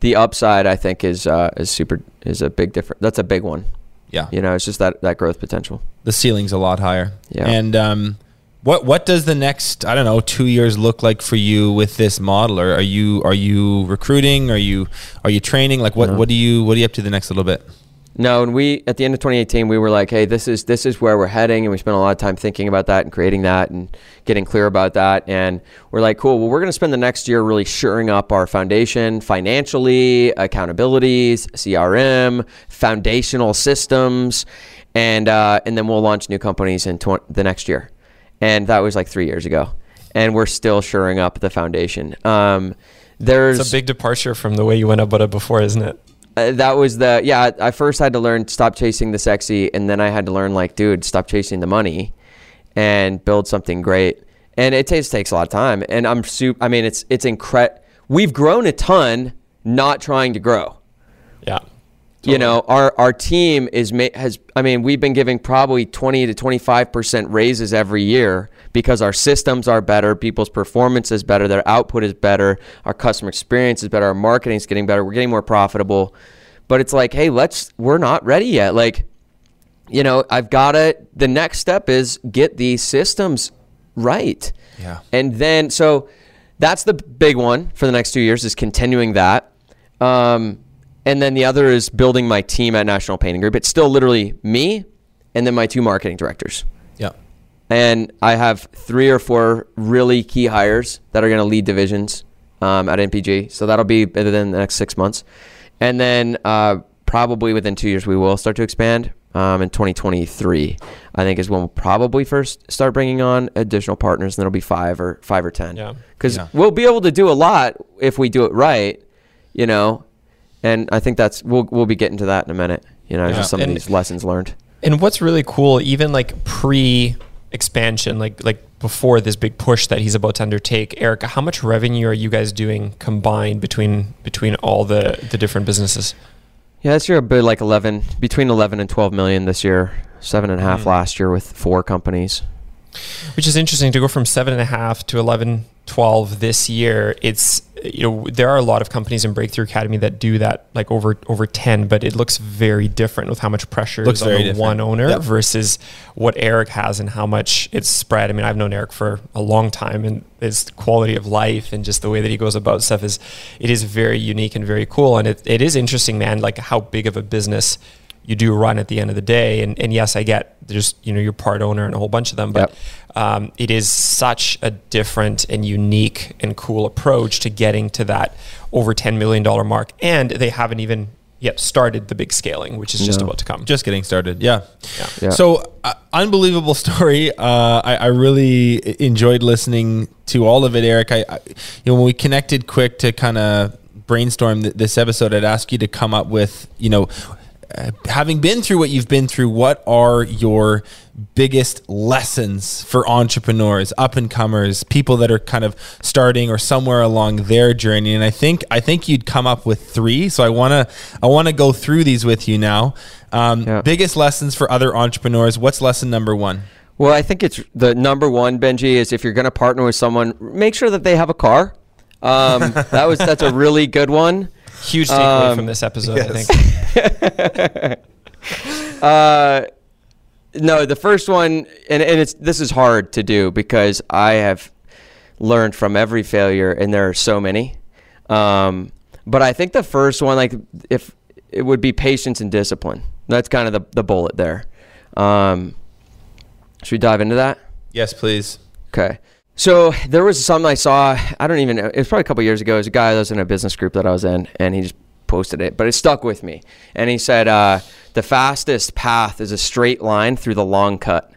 the upside I think is uh, is super is a big difference. That's a big one. Yeah, You know, it's just that that growth potential. the ceiling's a lot higher. Yeah. And um, what what does the next I don't know two years look like for you with this model? Or are you are you recruiting? Are you are you training? Like what No. what do you what are you up to the next little bit? No, and we at the end of 2018 we were like, hey, this is this is where we're heading, and we spent a lot of time thinking about that and creating that and getting clear about that. And we're like, cool. Well, we're going to spend the next year really shoring up our foundation financially, accountabilities, CRM, foundational systems, and uh, and then we'll launch new companies in tw- the next year. And that was like three years ago, and we're still shoring up the foundation. Um, there's It's a big departure from the way you went about it before, isn't it? Uh, that was the yeah I- i first had to learn stop chasing the sexy and then i had to learn like dude stop chasing the money and build something great and it takes takes a lot of time and i'm super i mean it's it's incredible we've grown a ton not trying to grow Yeah. You know our our team is has i mean we've been giving probably 20 to 25% raises every year because our systems are better people's performance is better their output is better our customer experience is better our marketing is getting better we're getting more profitable. But it's like hey let's we're not ready yet. Like you know i've got to the next step is get these systems right. Yeah. and then so that's the big one for the next two years is continuing that. Um, and then the other is building my team at national painting group it's still literally me and then my two marketing directors Yeah. and I have three or four really key hires that are going to lead divisions um, at NPG. So that'll be within the next six months, and then uh, probably within two years we will start to expand. Um, in 2023, I think is when we'll probably first start bringing on additional partners, and then it'll be five or five or ten. Yeah. because Yeah. we'll be able to do a lot if we do it right, you know. And I think that's we'll we'll be getting to that in a minute. You know, Yeah. just some And- of these lessons learned. And what's really cool, even like pre expansion, like like before this big push that he's about to undertake, Erica, how much revenue are you guys doing combined between between all the the different businesses? Yeah, this year a bit like eleven, between eleven and twelve million this year. Seven and a half Mm. last year with four companies. Which is interesting to go from seven and a half to 11, 12 this year. It's, you know, there are a lot of companies in Breakthrough Academy that do that like over, over 10, but it looks very different with how much pressure Looks is on the one owner Yep. versus what Eric has and how much it's spread. I mean, I've known Eric for a long time and his quality of life and just the way that he goes about stuff is, it is very unique and very cool. And it, it is interesting, man, like how big of a business you do run at the end of the day. And, and yes, I get there's, you know, you're part owner and a whole bunch of them, but Yep. um, it is such a different and unique and cool approach to getting to that over $10 million mark. And they haven't even yet started the big scaling, which is just No. about to come. Just getting started. Yeah. Yeah. Yeah. So uh, unbelievable [laughs] story. Uh, I, I really enjoyed listening to all of it, Eric. I, I you know, when we connected quick to kind of brainstorm th- this episode, I'd ask you to come up with, you know, having been through what you've been through, what are your biggest lessons for entrepreneurs, up and comers, people that are kind of starting or somewhere along their journey? And I think I think you'd come up with three. So I wanna I wanna go through these with you now. Um, Yeah. Biggest lessons for other entrepreneurs. What's lesson number one? Well, I think it's the number one, Benji, is if you're going to partner with someone, make sure that they have a car. Um, that was that's a really good one. Huge takeaway Um, from this episode, I think. [laughs] Uh, no, the first one, and, and it's this is hard to do because I have learned from every failure, and there are so many. Um, but I think the first one, like if it would be patience and discipline. That's kind of the the bullet there. Um, should we dive into that? Yes, please. Okay. So there was something I saw. I don't even. It was probably a couple years ago. It was a guy that was in a business group that I was in, and he just posted it, but it stuck with me. And he said, uh, "The fastest path is a straight line through the long cut."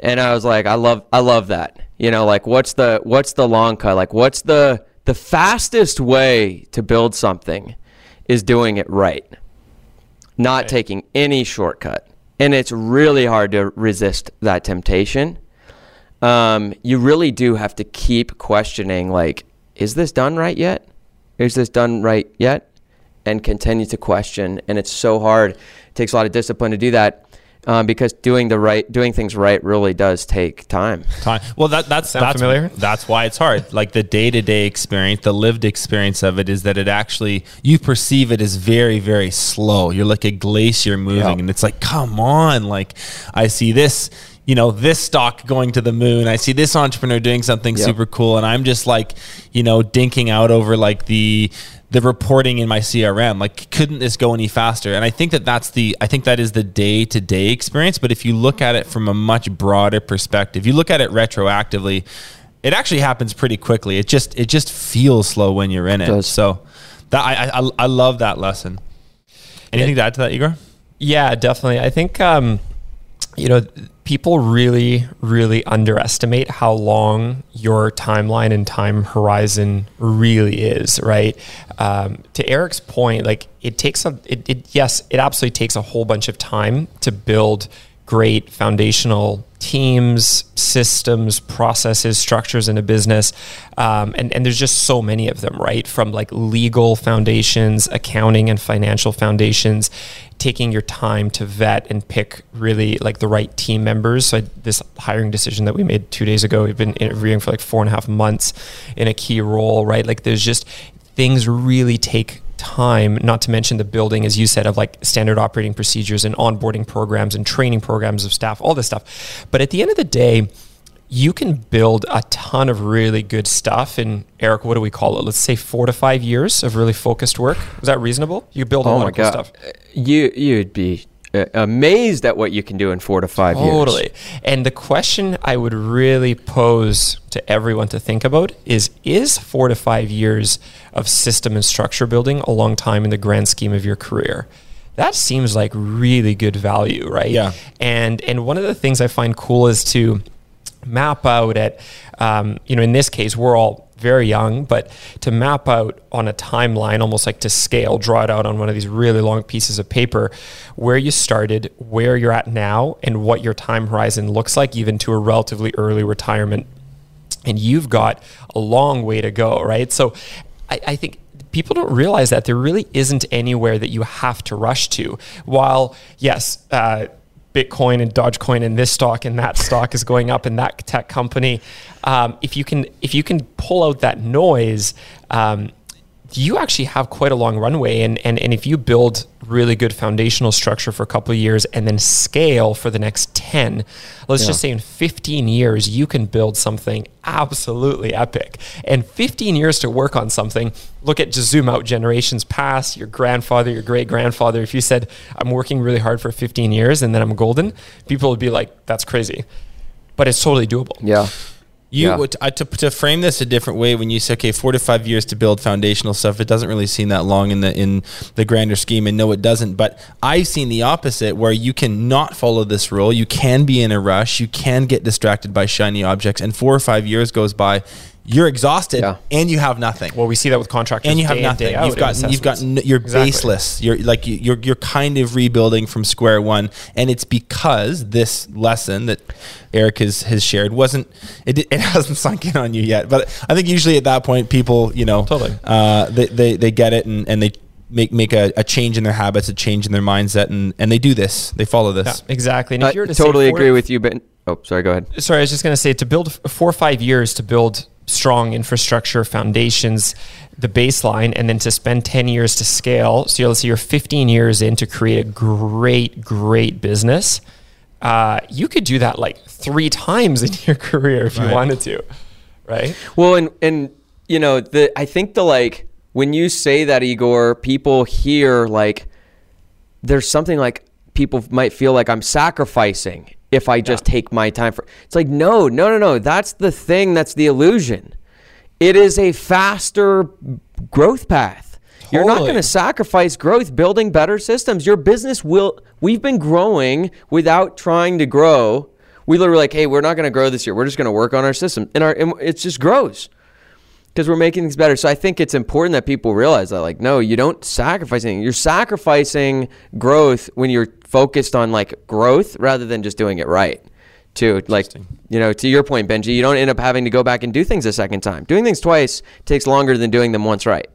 and I was like, I love, I love that. You know, like what's the what's the long cut? Like what's the the fastest way to build something is doing it right, not Right. taking any shortcut. And it's really hard to resist that temptation. Um, you really do have to keep questioning, like, is this done right yet? Is this done right yet? And continue to question. And it's so hard. It takes a lot of discipline to do that. Um, because doing the right, doing things right, really does take time. time. Well, that that's Sound that's familiar? that's why it's hard. Like the day to day experience, the lived experience of it is that it actually you perceive it as very very slow. You're like a glacier moving, Yeah. and it's like, come on! Like I see this. You know this stock going to the moon. I see this entrepreneur doing something Yep. super cool, and I'm just like, you know, dinking out over like the the reporting in my CRM. Like, couldn't this go any faster? And I think that that's the I think that is the day to day experience. But if you look at it from a much broader perspective, you look at it retroactively, it actually happens pretty quickly. It just it just feels slow when you're in it. does. So that I, I I love that lesson. Anything to add to that, Igor? Yeah, definitely. I think um, you know people really, really underestimate how long your timeline and time horizon really is. Right. Um, to Eric's point, like it takes a it, it yes, it absolutely takes a whole bunch of time to build great foundational teams, systems, processes, structures in a business. Um, and, and there's just so many of them, right? From like legal foundations, accounting and financial foundations, taking your time to vet and pick really like the right team members. So I, this hiring decision that we made two days ago, we've been interviewing for like four and a half months in a key role, right? Like there's just things really take time, not to mention the building, as you said, of like standard operating procedures and onboarding programs and training programs of staff, all this stuff. But at the end of the day, you can build a ton of really good stuff in Eric, what do we call it? Let's say four to five years of really focused work. Is that reasonable? You build a Oh lot of cool stuff. you you'd be amazed at what you can do in four to five years. Totally. And the question I would really pose to everyone to think about is is four to five years of system and structure building a long time in the grand scheme of your career? That seems like really good value, right? Yeah. And and one of the things I find cool is to map out at um, you know in this case we're all very young but to map out on a timeline almost like to scale draw it out on one of these really long pieces of paper where you started where you're at now and what your time horizon looks like even to a relatively early retirement and you've got a long way to go, right? So I, I think people don't realize that there really isn't anywhere that you have to rush to. While, yes, uh, Bitcoin and Dogecoin and this stock and that stock is going up and that tech company, um, if you can if you can pull out that noise, um, you actually have quite a long runway and, and and if you build really good foundational structure for a couple of years and then scale for the next 10 let's just say in 15 years you can build something absolutely epic. And 15 years to work on something look at just zoom out generations past your grandfather your great grandfather if you said i'm working really hard for 15 years and then i'm golden people would be like that's crazy. But it's totally doable. Yeah. You Yeah. would to, to frame this a different way when you say okay four to five years to build foundational stuff it doesn't really seem that long in the in the grander scheme and no it doesn't but I've seen the opposite where you can not follow this rule you can be in a rush you can get distracted by shiny objects and four or five years goes by you're exhausted Yeah. and you have nothing well we see that with contractors and you have day nothing. day You've got you've got n- you're Exactly. baseless. You're like you- you're you're kind of rebuilding from square one, and it's because this lesson that Eric has has shared wasn't it [laughs] it hasn't sunk in on you yet. But I think usually at that point, people you know Totally. uh, they, they they get it and and they make make a, a change in their habits, a change in their mindset, and and they do this. They follow this. Yeah, exactly. And if I you were to totally four- agree with you, but oh, sorry, go ahead. sorry, I was just going to say to build four or five years to build strong infrastructure foundations, the baseline, and then to spend 10 years to scale. So you'll see you're 15 years in to create a great, great business. Uh, you could do that like three times in your [laughs] career if you Right. wanted to, right? Well, and and you know, the I think the like when you say that Igor, people hear like there's something like people might feel like I'm sacrificing if I just take my time for. It's like no, no, no, no. That's the thing. That's the illusion. It is a faster growth path. You're not going to sacrifice growth building better systems. Your business will. We've been growing without trying to grow. We literally like, hey, we're not going to grow this year. We're just going to work on our system, and our and it just grows because we're making things better. So I think it's important that people realize that, like, no, you don't sacrifice anything. You're sacrificing growth when you're focused on like growth rather than just doing it right. Too like, you know, to your point, Benji, you don't end up having to go back and do things a second time. Doing things twice takes longer than doing them once right.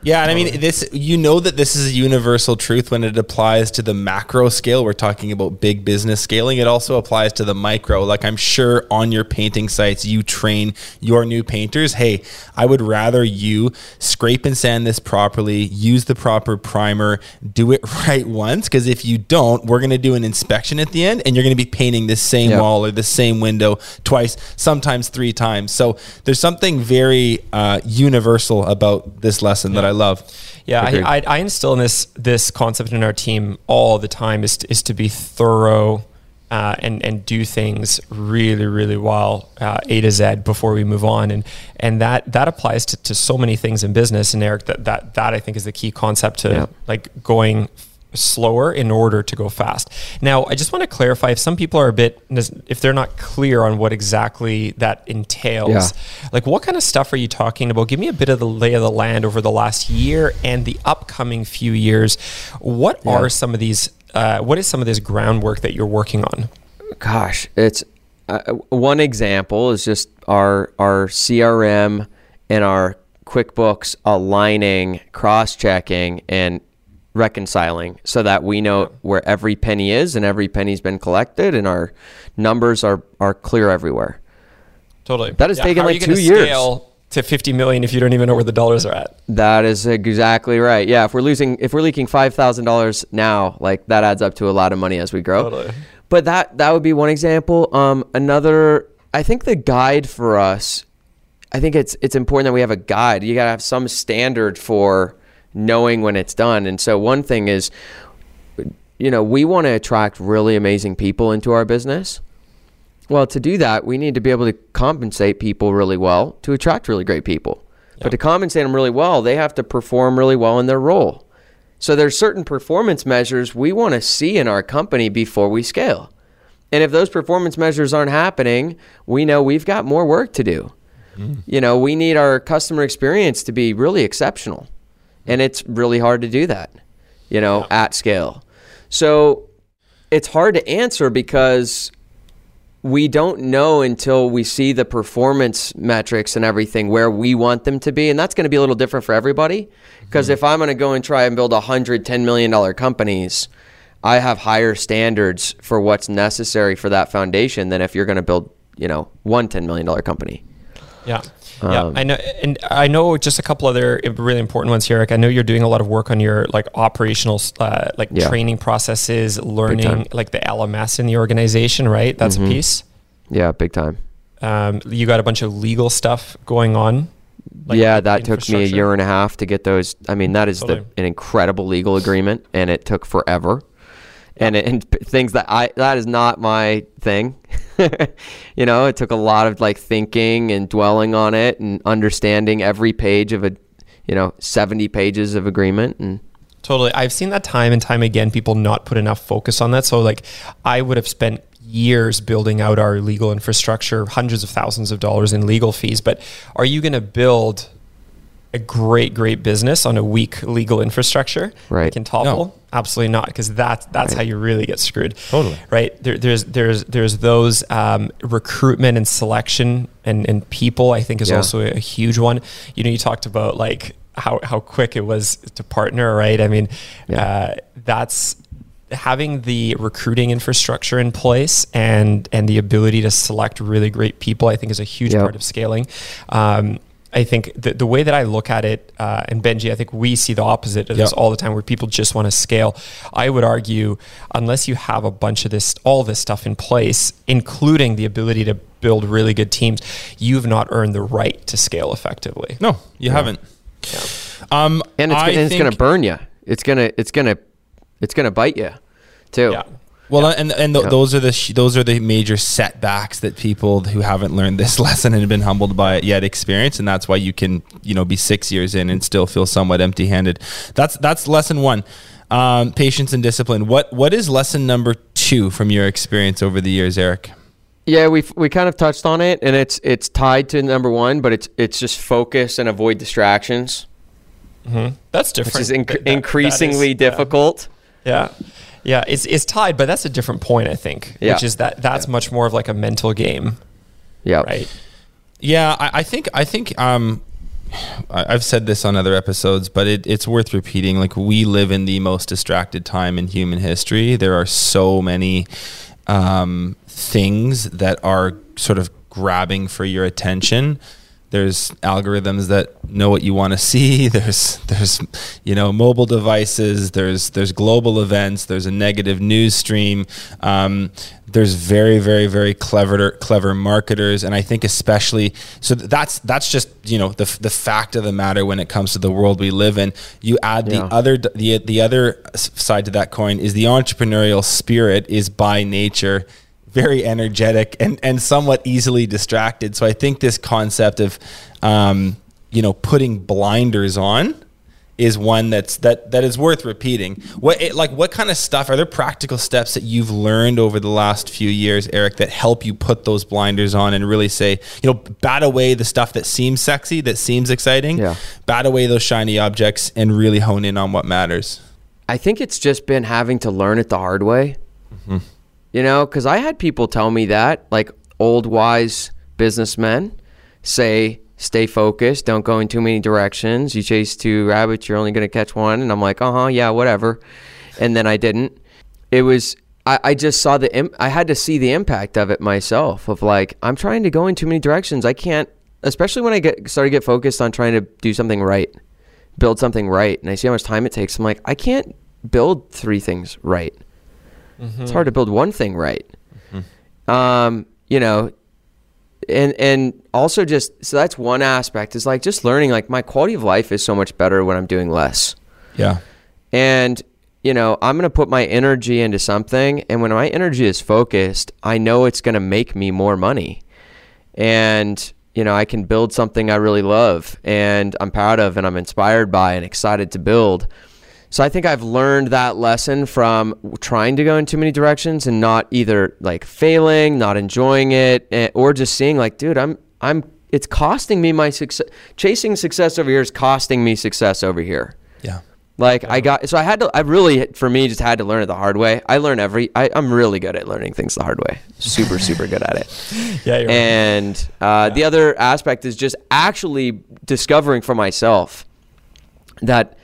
Yeah, and I mean this. You know that this is a universal truth when it applies to the macro scale. We're talking about big business scaling. It also applies to the micro. Like I'm sure on your painting sites, you train your new painters. Hey, I would rather you scrape and sand this properly, use the proper primer, do it [laughs] right once. Because if you don't, we're going to do an inspection at the end, and you're going to be painting the same Yeah. wall or the same window twice, sometimes three times. So there's something very uh, universal about this lesson that I love. Yeah, I, I, I instill in this this concept in our team all the time is to, is to be thorough uh, and and do things really really well uh, A to Z before we move on and and that that applies to, to so many things in business and Eric that that that I think is the key concept to Yeah. like going slower in order to go fast. Now, I just want to clarify if some people are a bit if they're not clear on what exactly that entails. Yeah. Like what kind of stuff are you talking about? Give me a bit of the lay of the land over the last year and the upcoming few years. What Yeah. are some of these uh, what is some of this groundwork that you're working on? Gosh, it's uh, one example is just our our CRM and our QuickBooks aligning, cross-checking, and reconciling so that we know where every penny is and every penny's been collected and our numbers are are clear everywhere. Totally. That has taken how like you two years. Scale to 50 million if you don't even know where the dollars are at. That is exactly right. Yeah, if we're losing, if we're leaking five thousand dollars now, like that adds up to a lot of money as we grow. Totally. But that that would be one example. Um, another, I think the guide for us, I think it's it's important that we have a guide. You gotta have some standard for knowing when it's done. And so one thing is, you know, we want to attract really amazing people into our business. Well, to do that, we need to be able to compensate people really well to attract really great people. But to compensate them really well, they have to perform really well in their role. So there's certain performance measures we want to see in our company before we scale. And if those performance measures aren't happening, we know we've got more work to do. Mm. You know, we need our customer experience to be really exceptional. And it's really hard to do that, you know, at scale. So it's hard to answer because we don't know until we see the performance metrics and everything where we want them to be. And that's going to be a little different for everybody. Because mm-hmm. if i'm going to go and try and build 100 $10 million companies i have higher standards for what's necessary for that foundation than if you're going to build you know one $10 million company Yeah. Yeah, Um, I know, and I know just a couple other really important ones here. Eric, I know you're doing a lot of work on your like operational, uh, like Yeah. training processes, learning like the LMS in the organization, right? That's Mm-hmm. a piece. yeah big time Um, you got a bunch of legal stuff going on. like, yeah that took me a year and a half to get those i mean that is Totally. the, an incredible legal agreement and it took forever and, and things that i that is not my thing [laughs] you know it took a lot of like thinking and dwelling on it and understanding every page of a you know 70 pages of agreement and Totally. I've seen that time and time again, people not put enough focus on that. So, like, I would have spent years building out our legal infrastructure, hundreds of thousands of dollars in legal fees. But are you going to build a great, great business on a weak legal infrastructure? Right. that Can topple? No. Absolutely not, because that's that's how you really get screwed. Totally. Right. There, there's there's there's those um, recruitment and selection and, and people. I think is Yeah. also a huge one. You know, you talked about like how how quick it was to partner. Right. I mean, Yeah. uh, that's having the recruiting infrastructure in place and and the ability to select really great people. I think is a huge Yep. part of scaling. Um, I think the, the way that I look at it, uh, and Benji, I think we see the opposite of this all the time where people just want to scale. I would argue, unless you have a bunch of this, all this stuff in place, including the ability to build really good teams, you've not earned the right to scale effectively. No, you haven't. Um, and it's, gonna, it's gonna burn you it's gonna it's gonna it's gonna bite you too Yeah. Well, and and th- Yeah. those are the sh- those are the major setbacks that people who haven't learned this [laughs] lesson and have been humbled by it yet experience, and that's why you can you know be six years in and still feel somewhat empty handed. That's that's lesson one, um, patience and discipline. What what is lesson number two from your experience over the years, Eric? Yeah, we we kind of touched on it, and it's it's tied to number one, but it's it's just focus and avoid distractions, That's different. which is inc- That- that- that increasingly is- difficult. Yeah. Yeah, it's it's tied, but that's a different point, I think. Yeah. Which is that that's much more of like a mental game, Yeah, right? Yeah, I, I think I think um, I- I've said this on other episodes, but it, it's worth repeating. Like we live in the most distracted time in human history. There are so many um, things that are sort of grabbing for your attention. There's algorithms that know what you want to see. [laughs] There's there's you know mobile devices. There's there's global events. There's a negative news stream. Um, there's very very very clever clever marketers, and I think especially so that's that's just you know the the fact of the matter when it comes to the world we live in. You add Yeah. the other the the other side to that coin is the entrepreneurial spirit is by nature very energetic and and somewhat easily distracted. So I think this concept of um, you know putting blinders on is one that's that that is worth repeating. What it, like what kind of stuff are there practical steps that you've learned over the last few years, Eric, that help you put those blinders on and really say, you know, bat away the stuff that seems sexy, that seems exciting, Yeah. bat away those shiny objects and really hone in on what matters. I think it's just been having to learn it the hard way. You know, because I had people tell me that, like old wise businessmen say, stay focused, don't go in too many directions. You chase two rabbits, you're only going to catch one. And I'm like, uh huh, yeah, whatever. And then I didn't. It was, I, I just saw the, Im- I had to see the impact of it myself of like, I'm trying to go in too many directions. I can't, especially when I get started to get focused on trying to do something right build something right and I see how much time it takes, I'm like, I can't build three things right. It's hard to build one thing right. Um, you know, and and also just so that's one aspect is like just learning like my quality of life is so much better when I'm doing less. Yeah. And you know, I'm going to put my energy into something and when my energy is focused, I know it's going to make me more money. And you know, I can build something I really love and I'm proud of and I'm inspired by and excited to build. So I think I've learned that lesson from trying to go in too many directions and not either like failing, not enjoying it, eh, or just seeing like, dude, I'm I'm it's costing me my success. Chasing success over here is costing me success over here. Yeah. Like I got, so I had to, I really, for me, just had to learn it the hard way. I learn every, I, I'm really good at learning things the hard way. Super, [laughs] super good at it. Yeah, you're right. And uh, the other aspect is just actually discovering for myself that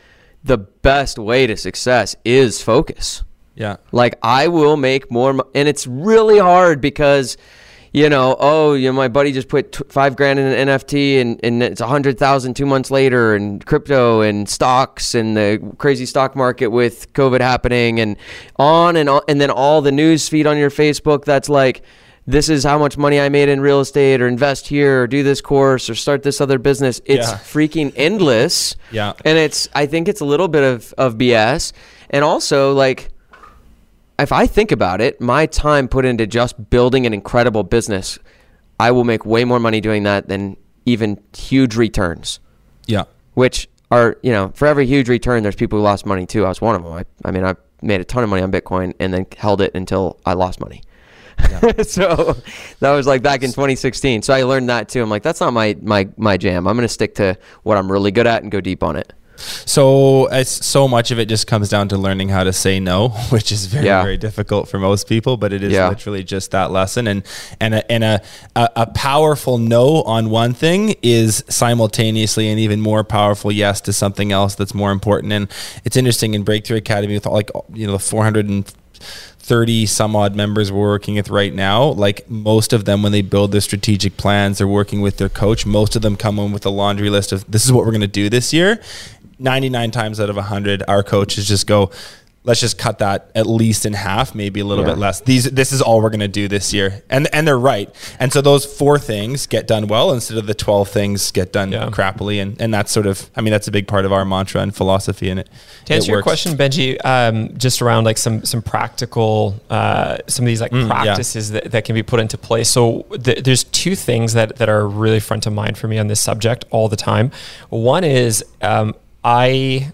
the best way to success is focus. Yeah. Like I will make more, and it's really hard because, you know, oh, you know, my buddy just put t- five grand in an NFT, and, and it's a hundred thousand two months later, and crypto and stocks and the crazy stock market with COVID happening, and on and on, and then all the news feed on your Facebook that's like. This is how much money I made in real estate, or invest here, or do this course, or start this other business. It's Yeah. freaking endless. Yeah. And it's I think it's a little bit of, of BS. And also like if I think about it, my time put into just building an incredible business, I will make way more money doing that than even huge returns, Yeah. which are, you know, for every huge return, there's people who lost money too. I was one of them. I, I mean, I made a ton of money on Bitcoin and then held it until I lost money. [laughs] so that was like back in 2016. So I learned that too. I'm like, that's not my, my, my jam. I'm going to stick to what I'm really good at and go deep on it. So it's so much of it just comes down to learning how to say no, [laughs] which is very Yeah. very difficult for most people. But it is Yeah. literally just that lesson, and and a, and a, a a powerful no on one thing is simultaneously an even more powerful yes to something else that's more important. And it's interesting in Breakthrough Academy with all, like you know the four hundred and 30 some odd members we're working with right now. Like most of them when they build their strategic plans they're working with their coach. Most of them come in with a laundry list of this is what we're going to do this year. 99 times out of 100 our coaches just go let's just cut that at least in half maybe a little Yeah. bit less these this is all we're going to do this year and and they're right and so those four things get done well instead of the 12 things get done Yeah. crappily and and that's sort of i mean that's a big part of our mantra and philosophy in it To It answer your works. question, Benji, um, just around like some some practical, uh, some of these like Mm, yeah. practices that, that can be put into place. So th- there's two things that that are really front of mind for me on this subject all the time. One is um, I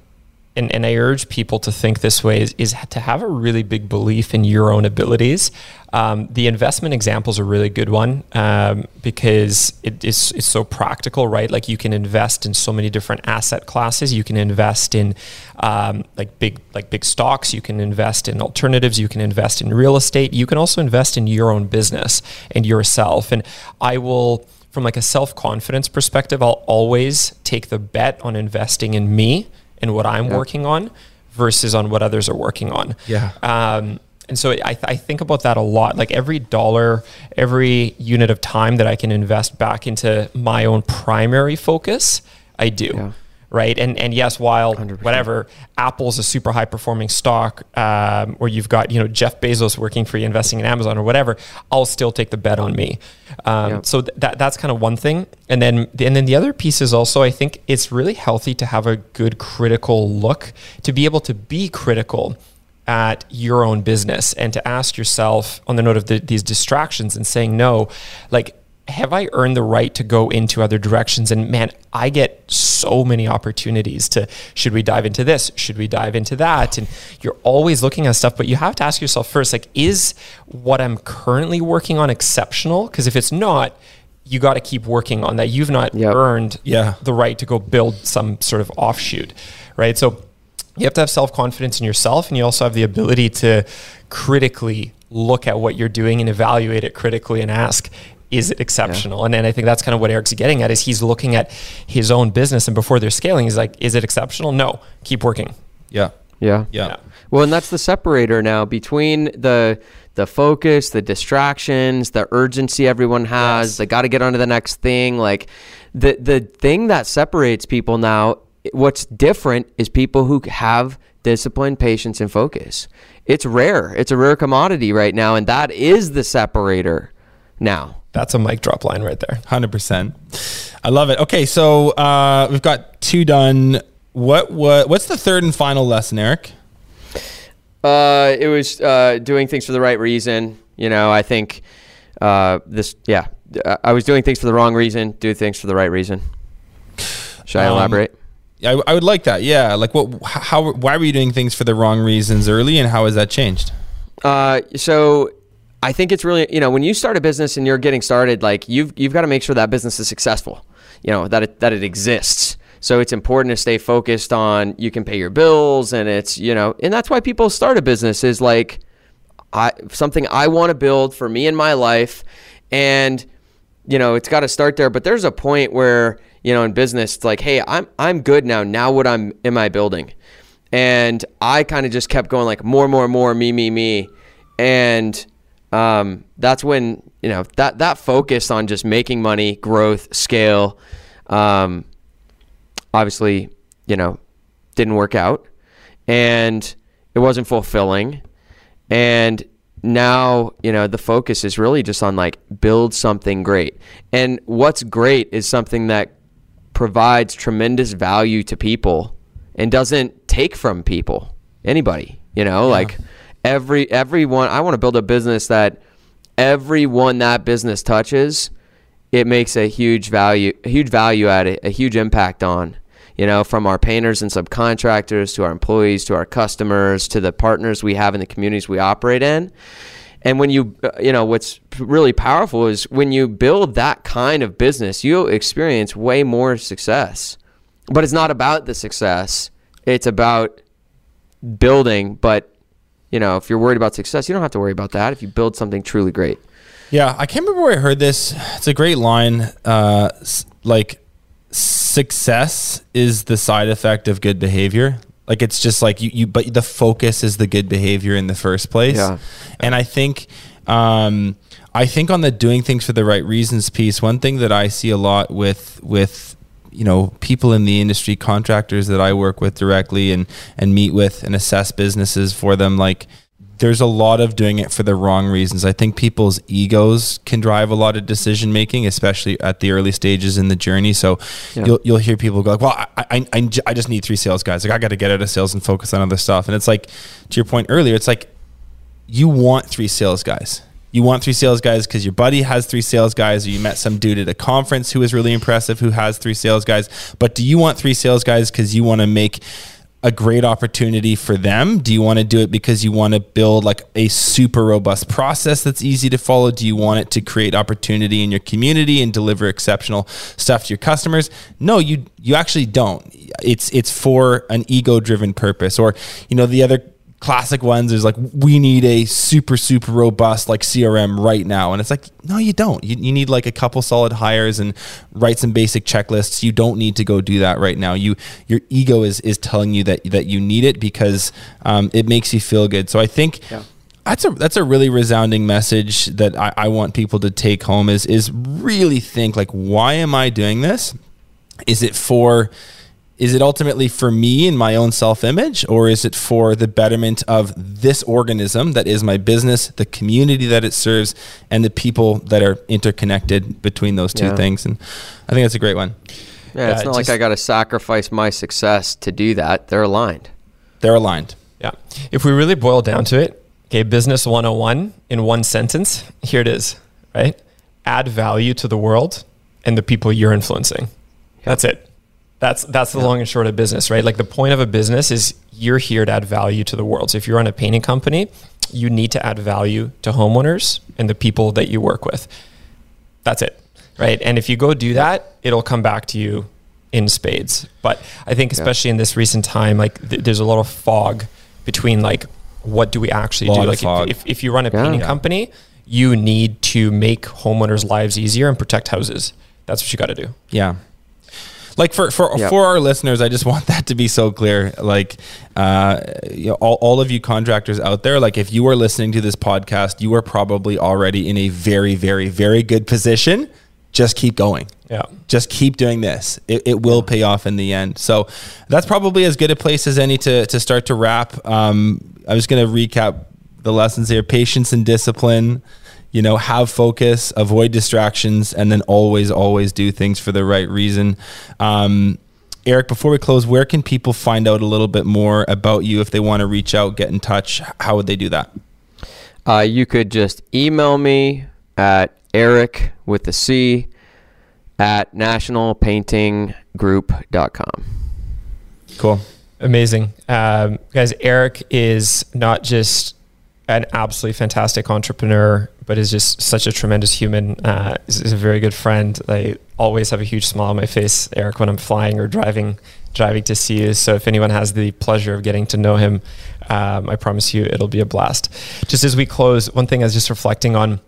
and, and I urge people to think this way, is, is to have a really big belief in your own abilities. Um, the investment example is a really good one um, because it is it's so practical, right? Like you can invest in so many different asset classes. You can invest in um, like big like big stocks. You can invest in alternatives. You can invest in real estate. You can also invest in your own business and yourself. And I will from like a self-confidence perspective, I'll always take the bet on investing in me and what I'm working on versus on what others are working on. Yeah. Um, and so I, I think about that a lot. Like every dollar, every unit of time that I can invest back into my own primary focus, I do. Yeah. Right. And and yes, while 100%. whatever Apple's a super high performing stock, um, or you've got you know Jeff Bezos working for you, investing in Amazon or whatever, I'll still take the bet on me. Um, Yeah. So th- that that's kind of one thing. And then and then the other piece is also I think it's really healthy to have a good critical look to be able to be critical at your own business and to ask yourself on the note of the, these distractions and saying no like have i earned the right to go into other directions? And man i get so many opportunities to should we dive into this? Should we dive into that? And you're always looking at stuff but you have to ask yourself first like is what i'm currently working on exceptional? Because if it's not you got to keep working on that. You've not Yep. earned Yeah. the right to go build some sort of offshoot right? So you have to have self confidence in yourself, and you also have the ability to critically look at what you're doing and evaluate it critically and ask, is it exceptional? And then I think that's kind of what Eric's getting at is he's looking at his own business, and before they're scaling, he's like, is it exceptional? No, keep working. Yeah. Yeah. Yeah. Well, and that's the separator now between the the focus, the distractions, the urgency everyone has. Yes. They got to get on to the next thing. Like the the thing that separates people now. What's different is people who have discipline, patience, and focus. It's rare. It's a rare commodity right now, and that is the separator now. That's a mic drop line right there. Hundred percent. I love it. Okay, so uh, we've got two done. What what what's the third and final lesson, Eric? Uh, it was uh, doing things for the right reason. You know, I think uh, this. Yeah, I- I was doing things for the wrong reason. Do things for the right reason. Should I Um, elaborate? I, I would like that. Yeah, like what? How? Why were you doing things for the wrong reasons early, and how has that changed? Uh, so I think it's really you know when you start a business and you're getting started, like you've you've got to make sure that business is successful. You know that it, that it exists. So it's important to stay focused on you can pay your bills and it's you know and that's why people start a business is like I something I want to build for me in my life and you know it's got to start there but there's a point where you know in business it's like hey I'm I'm good now now what I'm am I building and I kind of just kept going like more more more me me me and um, that's when you know that that focus on just making money growth scale um, obviously, you know, didn't work out and it wasn't fulfilling. And now, you know, the focus is really just on like build something great. And what's great is something that provides tremendous value to people and doesn't take from people, anybody, you know, like every everyone I want to build a business that everyone that business touches it makes a huge value a huge value at it a huge impact on you know from our painters and subcontractors to our employees to our customers to the partners we have in the communities we operate in. And when you uh, you know what's really powerful is when you build that kind of business you'll experience way more success. But it's not about the success it's about building but you know if you're worried about success you don't have to worry about that if you build something truly great Yeah, I can't remember where I heard this. It's a great line. Uh, like, success is the side effect of good behavior. Like it's just like you, you, but the focus is the good behavior in the first place. Yeah. And I think, um, I think on the doing things for the right reasons piece, one thing that I see a lot with with you know people in the industry, contractors that I work with directly and and meet with and assess businesses for them, like there's a lot of doing it for the wrong reasons. I think people's egos can drive a lot of decision making, especially at the early stages in the journey. So Yeah. you'll you'll hear people go like, "Well, I I I just need three sales guys. Like I got to get out of sales and focus on other stuff." And it's like to your point earlier, it's like you want three sales guys. You want three sales guys because your buddy has three sales guys, or you met some dude at a conference who is really impressive who has three sales guys. But do you want three sales guys because you want to make a great opportunity for them? Do you want to do it because you want to build like a super robust process that's easy to follow? Do you want it to create opportunity in your community and deliver exceptional stuff to your customers? No, you you actually don't. It's it's for an ego driven purpose or you know the other classic ones is like we need a super super robust like crm right now. And it's like no you don't. You, you need like a couple solid hires and write some basic checklists. You don't need to go do that right now. You your ego is is telling you that that you need it because um, it makes you feel good. So i think yeah. That's a that's a really resounding message that I, I want people to take home is is really think like why am I doing this? Is it for is it ultimately for me and my own self image, or is it for the betterment of this organism that is my business, the community that it serves, and the people that are interconnected between those two yeah. things? And I think that's a great one. Yeah, it's uh, not like I got to sacrifice my success to do that. They're aligned. They're aligned. Yeah. If we really boil down to it, okay, business 101 in one sentence, here it is, right? Add value to the world and the people you're influencing. That's it. That's that's the yeah. long and short of business, right? Like the point of a business is you're here to add value to the world. So if you're on a painting company, you need to add value to homeowners and the people that you work with. That's it, right? And if you go do that, it'll come back to you in spades. But I think especially yeah. in this recent time, like th- there's a lot of fog between like what do we actually do? Like if, if, if, you run a painting yeah. company, you need to make homeowners' lives easier and protect houses. That's what you got to do. Yeah like for for yep. for our listeners, I just [laughs] want that to be so clear. Like, uh, you know, all, all of you contractors out there, like if you are listening to this podcast, you are probably already in a very, very, very good position. Just keep going. Yeah. Just keep doing this. It, it will pay off in the end. So that's probably as good a place as any to to start to wrap. Um, I was going to recap the lessons here: patience and discipline you know, have focus, avoid distractions, and then always, always do things for the right reason. Um, Eric, before we close, where can people find out a little bit more about you if they want to reach out, get in touch? How would they do that? Uh, you could just email me at Eric with the C at nationalpaintinggroup.com. Cool. Amazing. Um, guys, Eric is not just an absolutely fantastic entrepreneur, but is just such a tremendous human. Uh, is, is, a very good friend. I always have a huge smile on my face, Eric, when I'm flying or driving driving to see you. So if anyone has the pleasure of getting to know him, um, I promise you it'll be a blast. Just as we close, one thing I was just reflecting on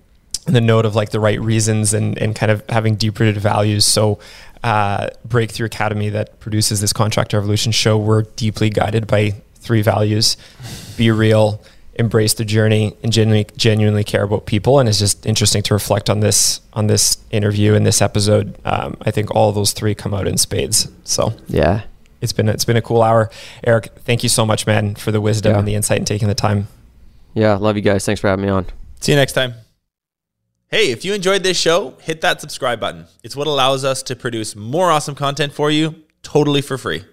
the note of like the right reasons and, and kind of having deep rooted values. So uh, Breakthrough Academy that produces this Contractor Revolution show, we're deeply guided by three values: be real, embrace the journey and genuinely genuinely care about people. And it's just interesting to reflect on this on this interview and this episode. Um, i think all those three come out in spades. So yeah. it's been it's been a cool hour. Eric thank you so much man for the wisdom yeah. and the insight and taking the time. Yeah love you guys. Thanks for having me on. See you next time. Hey, if you enjoyed this show, hit that subscribe button. It's what allows us to produce more awesome content for you totally for free.